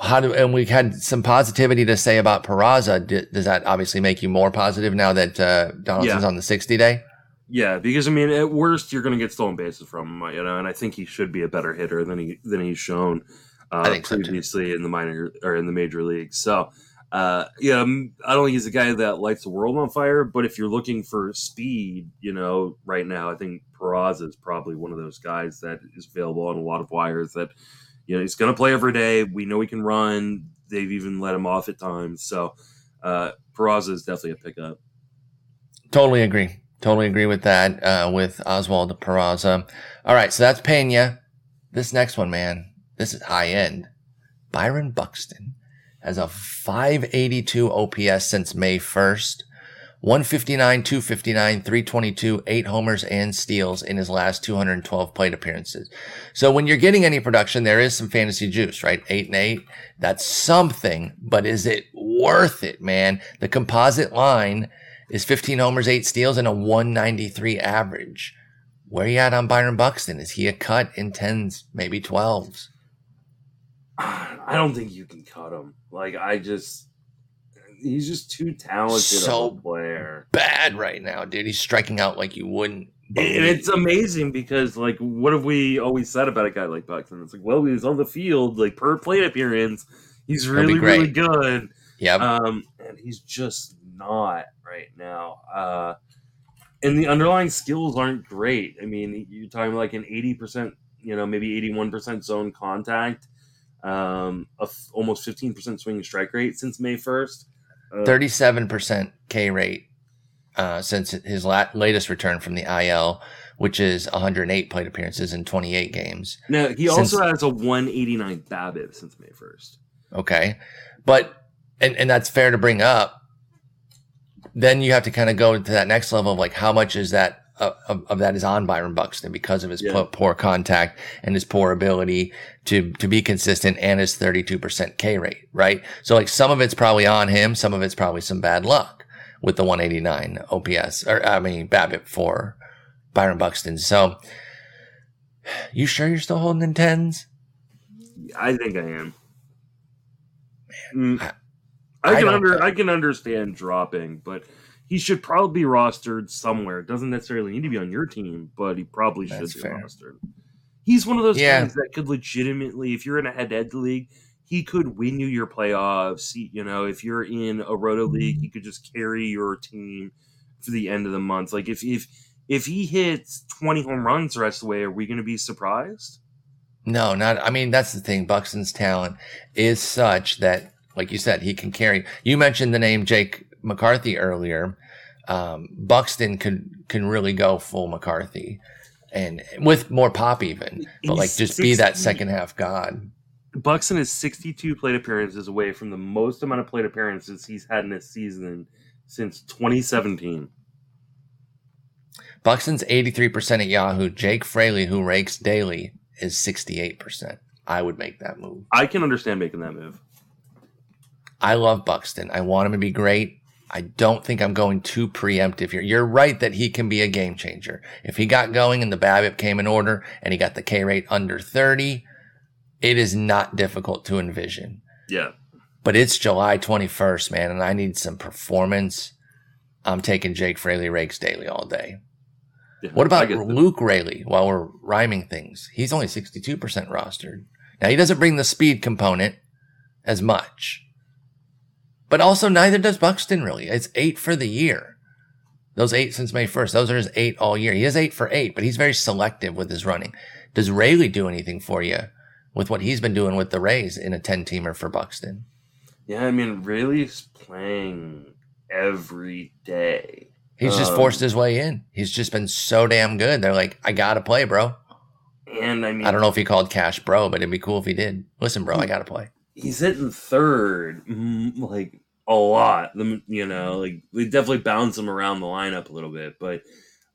How do and we had some positivity to say about Peraza. D- does that obviously make you more positive now that uh, Donaldson's yeah. on the 60 day? Yeah, because I mean, at worst, you're going to get stolen bases from him, you know, and I think he should be a better hitter than he than he's shown uh, previously so in the minor or in the major leagues. So uh, yeah, I don't think he's a guy that lights the world on fire. But if you're looking for speed, you know, right now, I think Peraza is probably one of those guys that is available on a lot of wires. That you know he's going to play every day. We know he can run. They've even let him off at times. So uh, Peraza is definitely a pickup. Totally agree. Totally agree with that. Uh, with Oswald Peraza. All right, so that's Pena. This next one, man, this is high end. Byron Buxton has a 582 OPS since May 1st. 159, 259, 322, eight homers and steals in his last 212 plate appearances. So when you're getting any production, there is some fantasy juice, right? Eight and eight. That's something, but is it worth it, man? The composite line is 15 homers, eight steals, and a 193 average. Where you at on Byron Buxton? Is he a cut in tens, maybe twelves? I don't think you can cut him. Like I just, he's just too talented So of a player. Bad right now, dude. He's striking out like you wouldn't. And it's amazing because, like, what have we always said about a guy like Buxton? It's like, well, he's on the field, like per plate appearance, he's really, really good. Yeah. Um, and he's just not right now. Uh, and the underlying skills aren't great. I mean, you're talking like an 80%, you know, maybe 81% zone contact, um, a f- almost 15% swinging strike rate since May 1st. Uh, 37% K rate uh, since his la- latest return from the IL, which is 108 plate appearances in 28 games. Now, he since- also has a 189 BABIP since May 1st. Okay. But, and, and that's fair to bring up. Then you have to kind of go to that next level of like, how much is that of, of that is on Byron Buxton because of his Yeah. po- poor contact and his poor ability to, to be consistent and his 32% K rate, right? So like some of it's probably on him. Some of it's probably some bad luck with the 189 OPS or I mean, BABIP for Byron Buxton. So you sure you're still holding in tens? I think I am. Mm, I- I, I can under I can understand dropping, but he should probably be rostered somewhere. It doesn't necessarily need to be on your team, but he probably should That's be fair. rostered. He's one of those Yeah. guys that could legitimately, if you're in a head-to-head league, he could win you your playoffs. He, you know, if you're in a roto league, he could just carry your team for the end of the month. Like if if if he hits 20 home runs the rest of the way, are we going to be surprised? No, not. I mean, that's the thing. Buxton's talent is such that, like you said, he can carry. You mentioned the name Jake McCarthy earlier. Um, Buxton can can really go full McCarthy, and with more pop even, but like just be that second half god. Buxton is 62 plate appearances away from the most amount of plate appearances he's had in a season since 2017. Buxton's eighty three percent at Yahoo. Jake Fraley, who rakes daily, is sixty eight percent. I would make that move. I can understand making that move. I love Buxton. I want him to be great. I don't think I'm going too preemptive here. You're right that he can be a game changer. If he got going and the BABIP came in order and he got the K rate under 30, it is not difficult to envision. Yeah. But it's July 21st, man, and I need some performance. I'm taking Jake Fraley rakes daily all day. yeah. What about that. Luke Raley while we're rhyming things? He's only 62% rostered. Now, he doesn't bring the speed component as much. But also, neither does Buxton really. It's eight for the year. Those eight since May 1st, those are his eight all year. He has eight for eight, but he's very selective with his running. Does Raley do anything for you with what he's been doing with the Rays in a 10 teamer for Buxton? Yeah, I mean, Raley's playing every day. He's just Um, forced his way in. He's just been so damn good. They're like, I gotta play, bro. And I mean, I don't know if he called Cash bro, but it'd be cool if he did. Listen, bro, I gotta play. He's hitting third mm, like a lot. You know, like we definitely bounce him around the lineup a little bit, but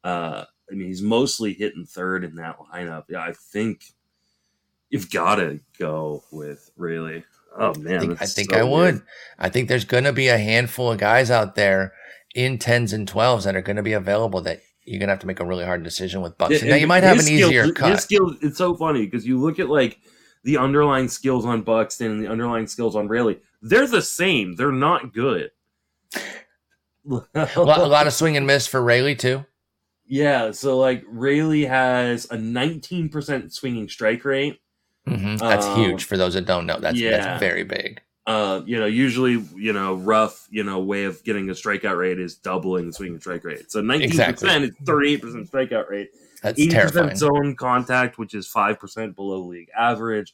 uh I mean, he's mostly hitting third in that lineup. Yeah, I think you've got to go with Raley. Oh man, I think, I, think so I would. I think there's gonna be a handful of guys out there in tens and twelves that are gonna be available that you're gonna have to make a really hard decision with Buxton. Yeah, now you might have an skill- easier cut. skill- it's so funny because you look at like the underlying skills on Buxton and the underlying skills on Raley. They're the same. They're not good. a, lot, a lot of swing and miss for Raley too. Yeah, so like Raley has a 19% swinging strike rate. hmm That's Um, huge for those that don't know. That's yeah. that's very big. Uh, you know, usually, you know, rough, you know, way of getting a strikeout rate is doubling the swinging strike rate. So 19% Exactly. is 38% strikeout rate. That's 80% terrifying. zone contact, which is 5% below league average.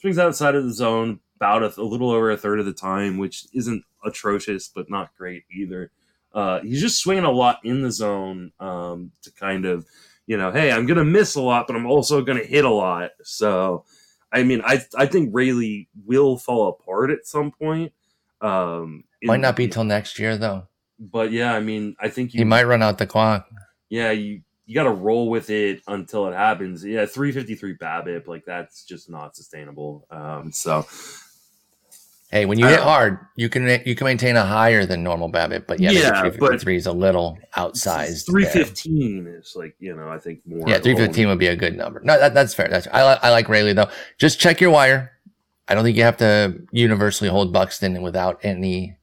Swings outside of the zone about a, a little over a third of the time, which isn't atrocious, but not great either. Uh, he's just swinging a lot in the zone um, to kind of, you know, hey, I'm going to miss a lot, but I'm also going to hit a lot. So, I mean, I I think Raley will fall apart at some point. Um, Might in- not be till next year though. but yeah, I mean, I think you He might run out the clock. yeah, you you got to roll with it until it happens. Yeah, 353 BABIP, like that's just not sustainable. Um, so Hey, when you hit hard, you can you can maintain a higher than normal BABIP, but yeah, Yeah, but- 353 is a little outsized. Three there. fifteen is like you know I think more. Yeah, 315 would be a good number. No, that, that's fair. That's I, li- I like Raley though. Just check your wire. I don't think you have to universally hold Buxton without any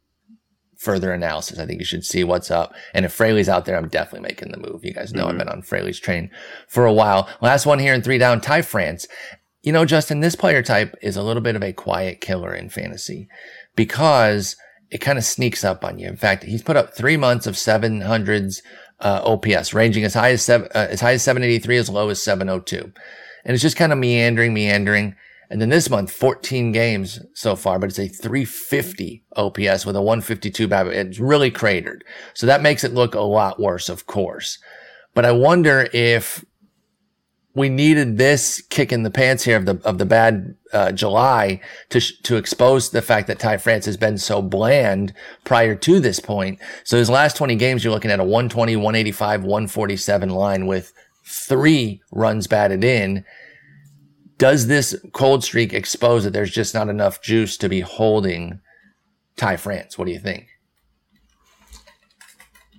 further analysis. I think you should see what's up. And if Fraley's out there, I'm definitely making the move. You guys know I've Mhm. been on Fraley's train for a while. Last one here in three down, Ty France. You know, Justin, this player type is a little bit of a quiet killer in fantasy because it kind of sneaks up on you. In fact, he's put up three months of 700s uh, OPS, ranging as high as seven, uh, as high as 783, as low as 702, and it's just kind of meandering, meandering. And then this month, 14 games so far, but it's a 350 OPS with a 152 BABIP. It's really cratered, so that makes it look a lot worse, of course. But I wonder if we needed this kick in the pants here of the of the bad uh, July to sh- to expose the fact that Ty France has been so bland prior to this point. So his last 20 games, you're looking at a 120, 185, 147 line with three runs batted in. Does this cold streak expose that there's just not enough juice to be holding Ty France? What do you think?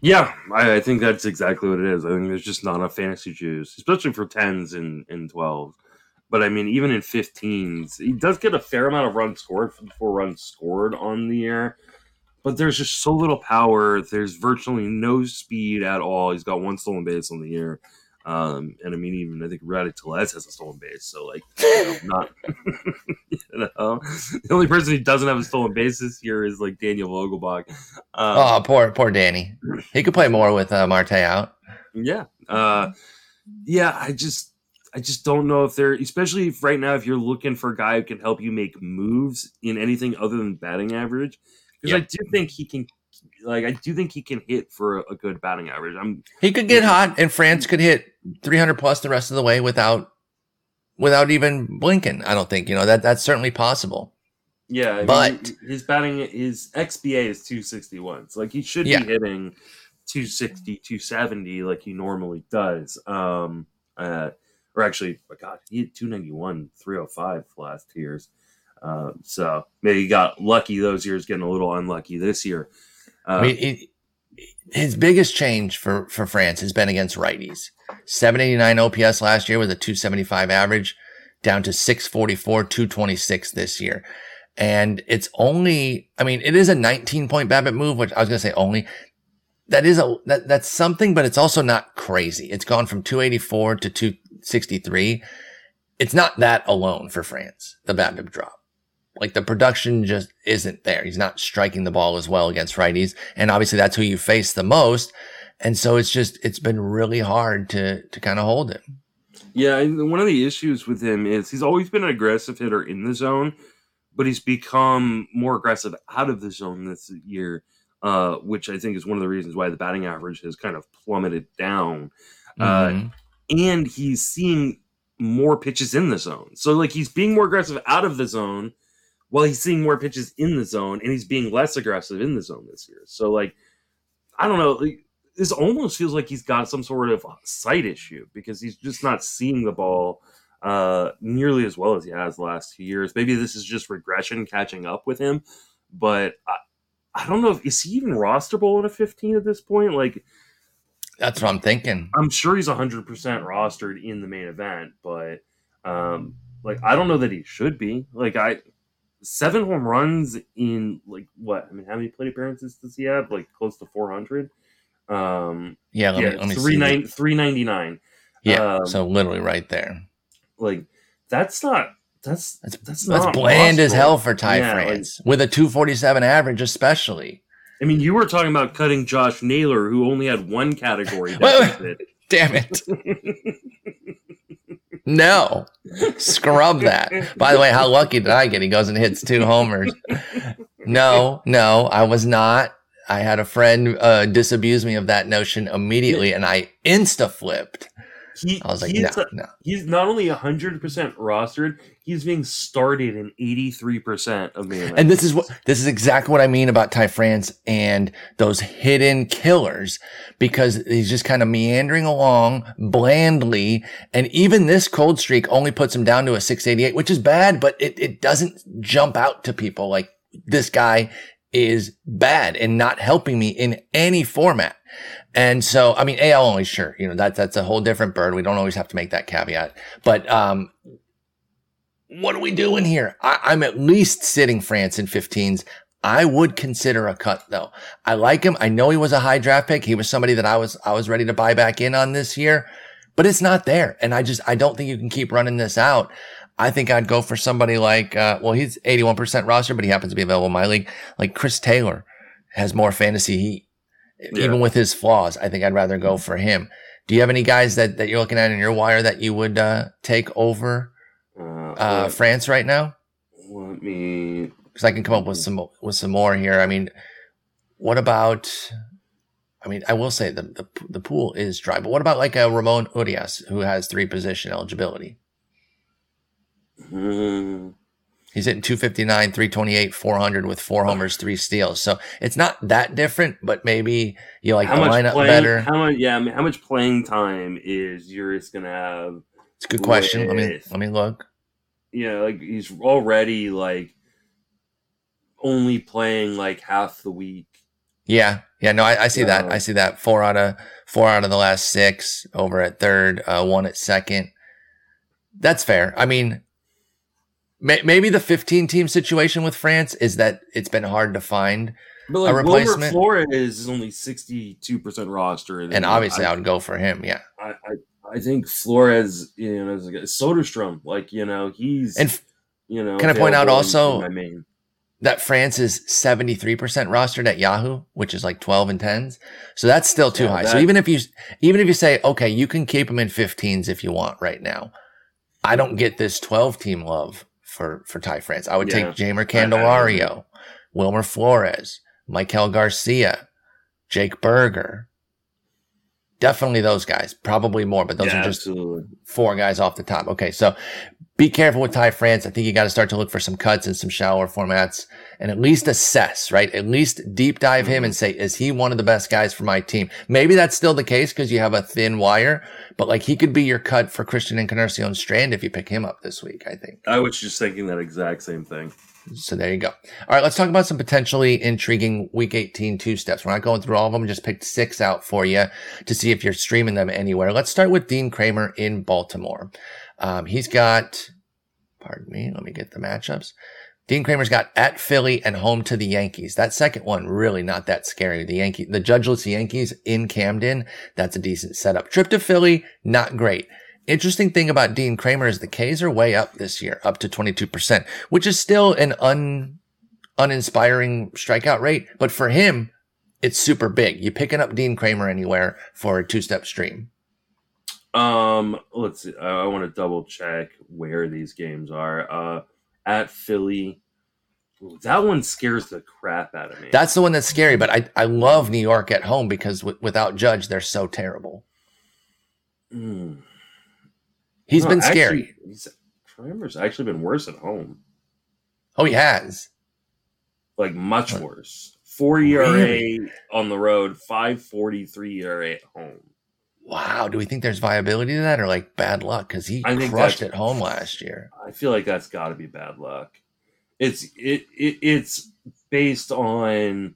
Yeah, I, I think that's exactly what it is. I think there's just not enough fantasy juice, especially for tens and and twelves. But I mean, even in 15s, he does get a fair amount of runs scored, four runs scored on the year. But there's just so little power. There's virtually no speed at all. He's got one stolen base on the year. Um, and I mean, even I think Rowdy Tellez has a stolen base. So, like, [laughs] you know, not, [laughs] you know, the only person who doesn't have a stolen base this year is like Daniel Vogelbach. Um, Oh, poor poor Danny. He could play [laughs] more with uh, Marte out. Yeah. Uh yeah, I just I just don't know if they're especially if right now if you're looking for a guy who can help you make moves in anything other than batting average. Because I do think he can like I do think he can hit for a, good batting average. I'm He could get hot, and France could hit 300 plus the rest of the way without without even blinking. I don't think you know that that's certainly possible. yeah, I mean, But- his batting his XBA is 261. So like he should Yeah. be hitting 260, 270 like he normally does. Um uh or actually, oh God, he had 291, 305 last years. Um, so maybe he got lucky those years, getting a little unlucky this year. Uh, I mean, it, his biggest change for for France has been against righties. 789 OPS last year with a 275 average, down to 644, 226 this year. And it's only, I mean, it is a 19 point BABIP move, which I was going to say only. That is a, that, that's something, but it's also not crazy. It's gone from 284 to 263. It's not that alone for France, the BABIP drop. Like the production just isn't there. He's not striking the ball as well against righties. And obviously that's who you face the most. And so it's just, it's been really hard to, to kind of hold him. Yeah, one of the issues with him is he's always been an aggressive hitter in the zone, but he's become more aggressive out of the zone this year, uh, which I think is one of the reasons why the batting average has kind of plummeted down. Uh, Mhm. and he's seeing more pitches in the zone. So like he's being more aggressive out of the zone while he's seeing more pitches in the zone and he's being less aggressive in the zone this year. So like I don't know, like, this almost feels like he's got some sort of sight issue because he's just not seeing the ball uh nearly as well as he has the last two years. Maybe this is just regression catching up with him, but I, I don't know if is he even rosterable in a 15 at this point? Like That's what I'm thinking. I'm sure he's 100% rostered in the main event, but um like I don't know that he should be. Like I seven home runs in like what? I mean, how many plate appearances does he have? Like close to 400. Um Yeah. Let yeah, me, let me three nine, 399. Yeah. um, so literally right there. Like that's not that's That's, that's that's bland as hell for Ty Yeah, like- France with a 247 average, especially. I mean, you were talking about cutting Josh Naylor, who only had one category [laughs] Wait, wait. deficit. Damn it. [laughs] No. Scrub that. By the way, how lucky did I get? He goes and hits two homers. No, no, I was not. I had a friend uh, disabuse me of that notion immediately, and I insta flipped. He, I was like, he's, no, no. he's not only 100% rostered, he's being started in 83% of main And this is what this is exactly what I mean about Ty France and those hidden killers because he's just kind of meandering along blandly. And even this cold streak only puts him down to a 688, which is bad, but it, it doesn't jump out to people like this guy is bad and not helping me in any format. And so, I mean, AL only, sure, you know, that, that's a whole different bird. We don't always have to make that caveat, but, um, what are we doing here? I, am at least sitting France in 15s. I would consider a cut though. I like him. I know he was a high draft pick. He was somebody that I was, I was ready to buy back in on this year, but it's not there. And I just, I don't think you can keep running this out. I think I'd go for somebody like, uh, well, he's 81% roster, but he happens to be available in my league. Like Chris Taylor has more fantasy heat, yeah. even with his flaws. I think I'd rather go for him. Do you have any guys that, that you're looking at in your wire that you would uh, take over uh, uh, France right now? Let me, because I can come up with some with some more here. I mean, what about? I mean, I will say the the, the pool is dry, but what about like a Ramon Urias who has three position eligibility? Mm. He's hitting 259, 328, 400 with four homers, three steals. So it's not that different, but maybe you like how the lineup playing, better. How much? Yeah, I mean, how much playing time is Urias going to have? It's a good question. With, let me let me look. Yeah, like he's already like only playing like half the week. Yeah, yeah, no, I, I see that. I see that. Four out of four out of the last six over at third, uh, one at second. That's fair. I mean, maybe the 15 team situation with France is that it's been hard to find but like a replacement. Wilmer Flores is only 62% roster. And, and obviously I, I, would go for him. Yeah. I, I, I think Flores, you know, Soderstrom, like, you know, he's, and you know, can I point out also I mean, that France is 73% rostered at Yahoo, which is like 12 and 10s. So that's still too yeah, high. That, so even if you, even if you say, okay, you can keep them in 15s if you want right now. I don't get this 12 team love for for Ty France. I would yeah. take Jeimer Candelario, Wilmer Flores, Maikel Garcia, Jake Burger. Definitely those guys. Probably more, but those yeah, are just absolutely. four guys off the top. Okay, so be careful with Ty France. I think you got to start to look for some cuts in some shallower formats and at least assess, right? At least deep dive him and mm-hmm. say, is he one of the best guys for my team? Maybe that's still the case because you have a thin wire, but like he could be your cut for Christian Encarnacion Strand if you pick him up this week, I think. I was just thinking that exact same thing. So there you go. All right, let's talk about some potentially intriguing week 18 two steps. We're not going through all of them, just picked six out for you to see if you're streaming them anywhere. Let's start with Dean Kremer in Baltimore. Um, he's got, pardon me, let me get the matchups. Dean Kremer's got at Philly and home to the Yankees. That second one really not that scary. The Yankee, the judgeless Yankees in Camden, that's a decent setup. Trip to Philly, not great. Interesting thing about Dean Kremer is the K's are way up this year, up to 22%, which is still an un, uninspiring strikeout rate. But for him, it's super big. You picking up Dean Kremer anywhere for a two step stream. Um, let's see. I, I want to double check where these games are. Uh, at Philly. that one scares the crap out of me. That's the one that's scary, but I, I love New York at home because w- without Judge, they're so terrible. Mm. He's no, been scary. He's, Kremer's actually been worse at home. Oh, he has. Like much worse. Four ERA really? on the road, five forty three ERA at home. Wow, do we think there's viability to that, or like bad luck? Because he I crushed at home last year. I feel like that's got to be bad luck. It's it, it it's based on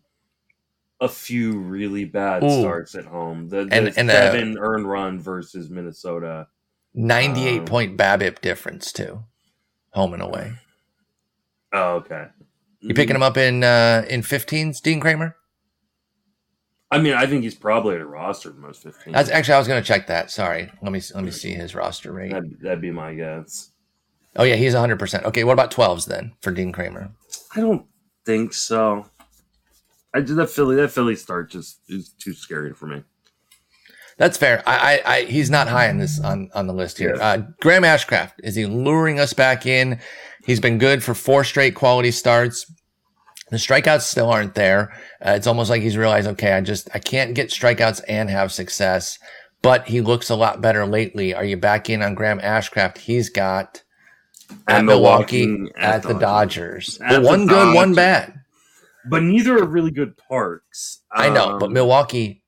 a few really bad Ooh. starts at home. The, the and, and uh, seven earned run versus Minnesota. 98 um, point BABIP difference too, home and away. Oh, okay. You picking him up in uh in 15s, Dean Kremer? I mean, I think he's probably at a roster most 15. That's actually I was going to check that. Sorry. Let me let me see his roster rate. That'd, that'd be my guess. Oh yeah, he's 100%. Okay, what about 12s then for Dean Kremer? I don't think so. I did that Philly that Philly start just is too scary for me. That's fair. I, I, I he's not high on this on on the list here. Yeah. Uh, Graham Ashcraft is he luring us back in? He's been good for four straight quality starts. The strikeouts still aren't there. Uh, it's almost like he's realized, okay, I just, I can't get strikeouts and have success, but he looks a lot better lately. Are you back in on Graham Ashcraft? He's got at Milwaukee, at, at the Dodgers. At one good, Dodgers. one bad. But neither are really good parks. I know, um, but Milwaukee,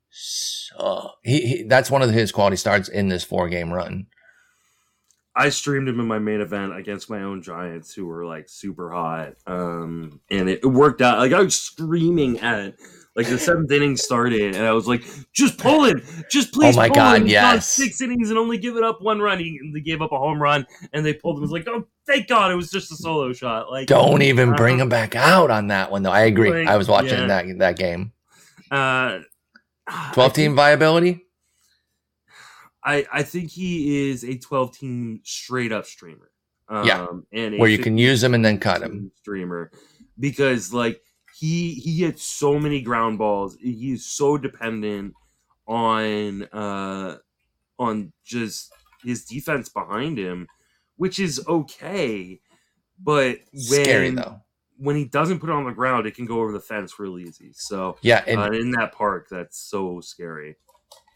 uh, he, he, that's one of his quality starts in this four game run. I streamed him in my main event against my own Giants, who were like super hot, um, and it, it worked out. Like I was screaming at it. Like the seventh inning started, and I was like, "Just pull him, just please." Oh my pull God, him. Yes. six innings and only given up one run. He, they gave up a home run, and they pulled him. It was like, "Oh, thank God, it was just a solo shot." Like, Don't even bring uh, him back out on that one, though. I agree. Like, I was watching yeah. that that game. uh, 12 team viability? I, I think he is a 12 team straight up streamer. Um, Yeah, and Where you can use him and then cut him. streamer because like he he gets so many ground balls. He's so dependent on uh on just his defense behind him, which is okay. But when Scary, though. When he doesn't put it on the ground, it can go over the fence real easy. So Yeah, and uh, in that park, that's so scary.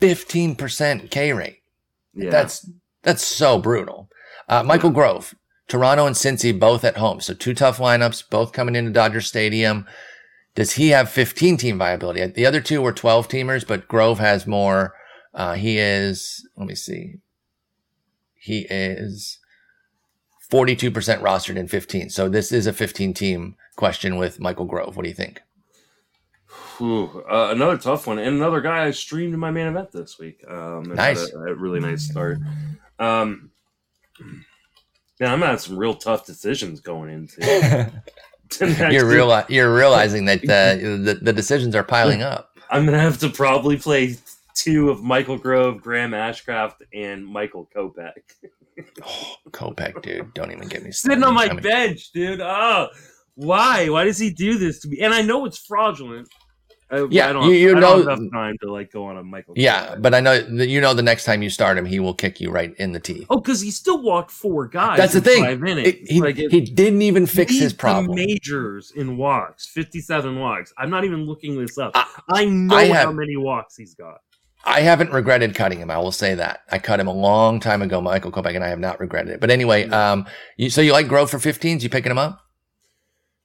15% K rate. Yeah, That's that's so brutal. Uh, Michael Grove, Toronto and Cincy both at home. So two tough lineups, both coming into Dodger Stadium. Does he have 15 team viability? The other two were 12 teamers, but Grove has more. Uh, he is, let me see. He is 42% rostered in 15. So this is a 15 team question with Michael Grove. What do you think? Whew, uh, another tough one, and another guy I streamed in my main event this week. Um, Nice. a, a really nice start. Um, man, I'm gonna have some real tough decisions going into. [laughs] you're week. real, you're realizing that uh, the, the decisions are piling up. I'm gonna have to probably play two of Michael Grove, Graham Ashcraft, and Michael Kopech. [laughs] [sighs] Oh, Kopech, dude, don't even get me Sitting on my. I mean, bench, dude. Oh, why? Why does he do this to me? And I know it's fraudulent. I, Yeah, I don't, you- you I don't know- have enough time to like go on a Michael. Yeah, but I know that you know the next time you start him, he will kick you right in the teeth. Oh, because he still walked four guys. That's the thing. Five innings. It- he, like it, he didn't even fix his problem. majors in walks, fifty-seven walks. I'm not even looking this up. I- know how have- many walks he's got. I haven't regretted cutting him. I will say that I cut him a long time ago, Michael Kopech, and I have not regretted it. But anyway, um, you, so you like Grove for 15s? You picking him up?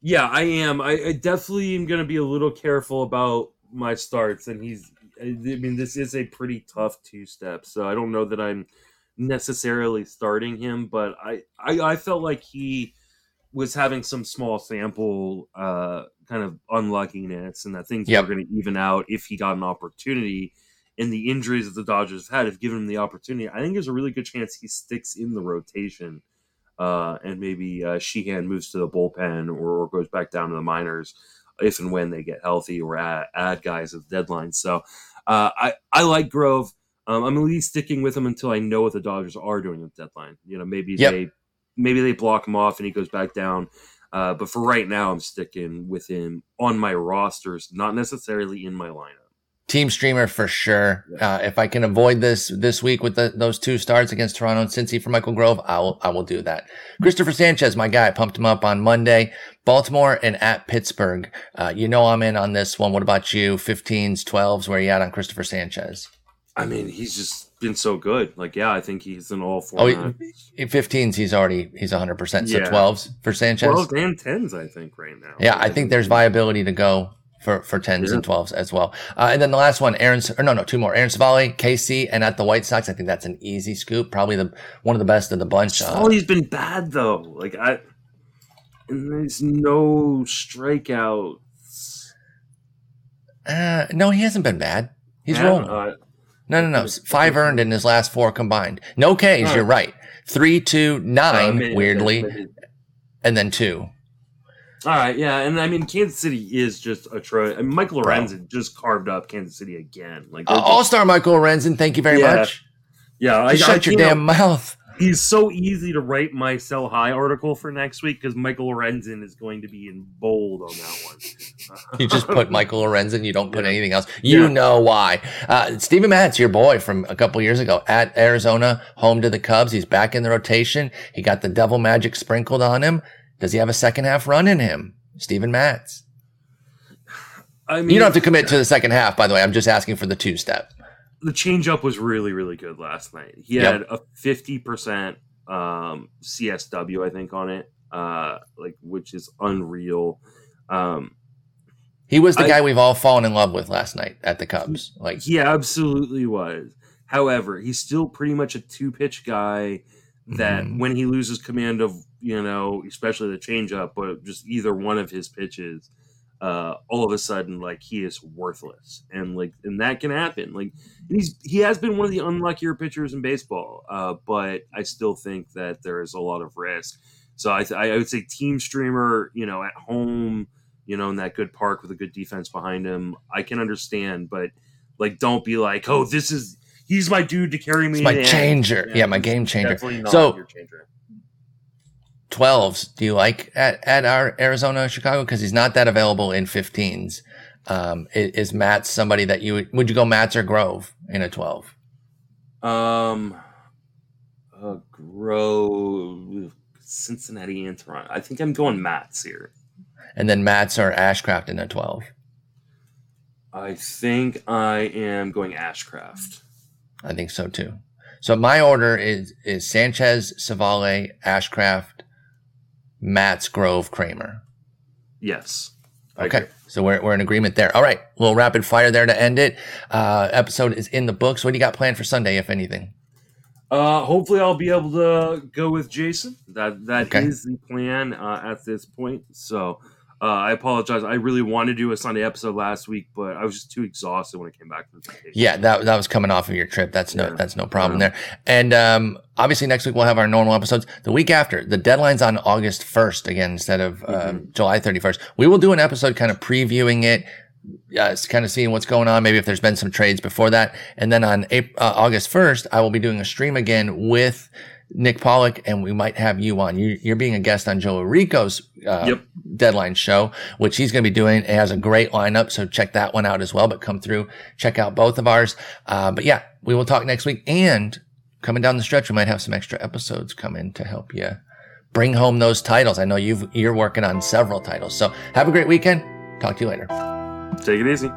Yeah, I am. I, I definitely am going to be a little careful about my starts, and he's. I mean, this is a pretty tough two-step, so I don't know that I'm necessarily starting him, but I I, I felt like he was having some small sample uh kind of unluckiness and that things Yep. were going to even out if he got an opportunity and the injuries that the Dodgers have had have given him the opportunity. I think there's a really good chance he sticks in the rotation uh, and maybe uh, Sheehan moves to the bullpen or, or goes back down to the minors if and when they get healthy or add, add guys at the deadline. So uh, I, I like Grove. Um, I'm at least sticking with him until I know what the Dodgers are doing at the deadline. You know, maybe Yep. they maybe they block him off and he goes back down. Uh, but for right now, I'm sticking with him on my rosters, not necessarily in my lineup. Team streamer for sure. Uh, if I can avoid this this week with the, those two starts against Toronto and Cincy for Michael Grove, I will I will do that. Christopher Sanchez, my guy, pumped him up on Monday. Baltimore and at Pittsburgh. Uh, you know I'm in on this one. What about you? 15s, 12s. Where are you at on Christopher Sanchez? I mean, he's just been so good. Like, yeah, I think he's in all four. Oh, formats. In 15s, he's already he's 100. percent So Yeah. 12s for Sanchez. 12 and 10s, I think, right now. Yeah, I think there's viability to go for for tens and twelves as well. Uh, and then the last one, Aaron's Or no, no, two more. Aaron Civale, KC, and at the White Sox. I think that's an easy scoop. Probably the one of the best of the bunch. Uh, Sully's been bad though. Like I, and there's no strikeouts. uh, no, he hasn't been bad. He's Yeah, rolling. uh, no, no, no. Five earned in his last four combined. No Ks. Right. You're right. Three, two, nine. uh, maybe- weirdly, maybe- and then two. All right, yeah, and I mean Kansas City is just a. I mean, Michael Lorenzen just carved up Kansas City again. Like Uh, All star Michael Lorenzen. Thank you very Yeah. much. yeah, I, Just I shut your can't- damn mouth. He's so easy to write my sell high article for next week because Michael Lorenzen is going to be in bold on that one. [laughs] You just put Michael Lorenzen. You don't put anything else. You Yeah. know why. Uh, Steven Matz, your boy from a couple years ago at Arizona, home to the Cubs. He's back in the rotation. He got the devil magic sprinkled on him. Does he have a second half run in him? Steven Matz. I mean, You don't have to commit to the second half, by the way. I'm just asking for the two step. the changeup was really really good last night. He Yep. had a fifty percent um, CSW I think on it, uh, like which is unreal. Um, He was the I- guy we've all fallen in love with last night at the Cubs. Like, he absolutely was. However, he's still pretty much a two pitch guy that Mhm. when he loses command of you know especially the changeup, but just either one of his pitches, uh, all of a sudden like he is worthless, and like and that can happen. Like he's he has been one of the unluckier pitchers in baseball, uh, but I still think that there is a lot of risk. So I, th- I would say team streamer, you know, at home, you know, in that good park with a good defense behind him, I can understand, but like don't be like, oh, this is he's my dude to carry me. It's my changer. Yeah, my game changer. Definitely not So- your changer. 12s do you like at, at our Arizona Chicago because he's not that available in 15s um is, is Matz somebody that you would would you go Matz or Grove in a 12 Um, uh, Grove, Cincinnati, and Toronto. I think I'm going Matz here. and then Matz or Ashcraft in a 12 I think I am going Ashcraft. I think so too so my order is is Sanchez Civale Ashcraft Matz Grove Kremer Yes. Okay. So we're, we're in agreement there. All right. little rapid fire there to end it. Uh, episode is in the books. What do you got planned for Sunday, if anything? Uh, hopefully, I'll be able to go with Jason. That that is Okay. the plan uh, at this point. So uh, I apologize. I really wanted to do a Sunday episode last week, but I was just too exhausted when I came back from vacation. Yeah, that, that was coming off of your trip. That's no, Yeah. that's no problem Yeah. there. And, um, obviously next week we'll have our normal episodes. The week after, the deadline's on August 1st again, instead of, uh, Mhm. July 31st. We will do an episode kind of previewing it. Uh, kind of seeing what's going on. Maybe if there's been some trades before that. And then on April, uh, August 1st, I will be doing a stream again with Nick Pollack and we might have you on. You, you're being a guest on Joe Orrico's, uh, Yep. deadline show, which he's going to be doing. It has a great lineup. So check that one out as well, but come through, check out both of ours. Uh, but yeah, we will talk next week and coming down the stretch, we might have some extra episodes come in to help you bring home those titles. I know you've, you're working on several titles. So have a great weekend. Talk to you later. Take it easy.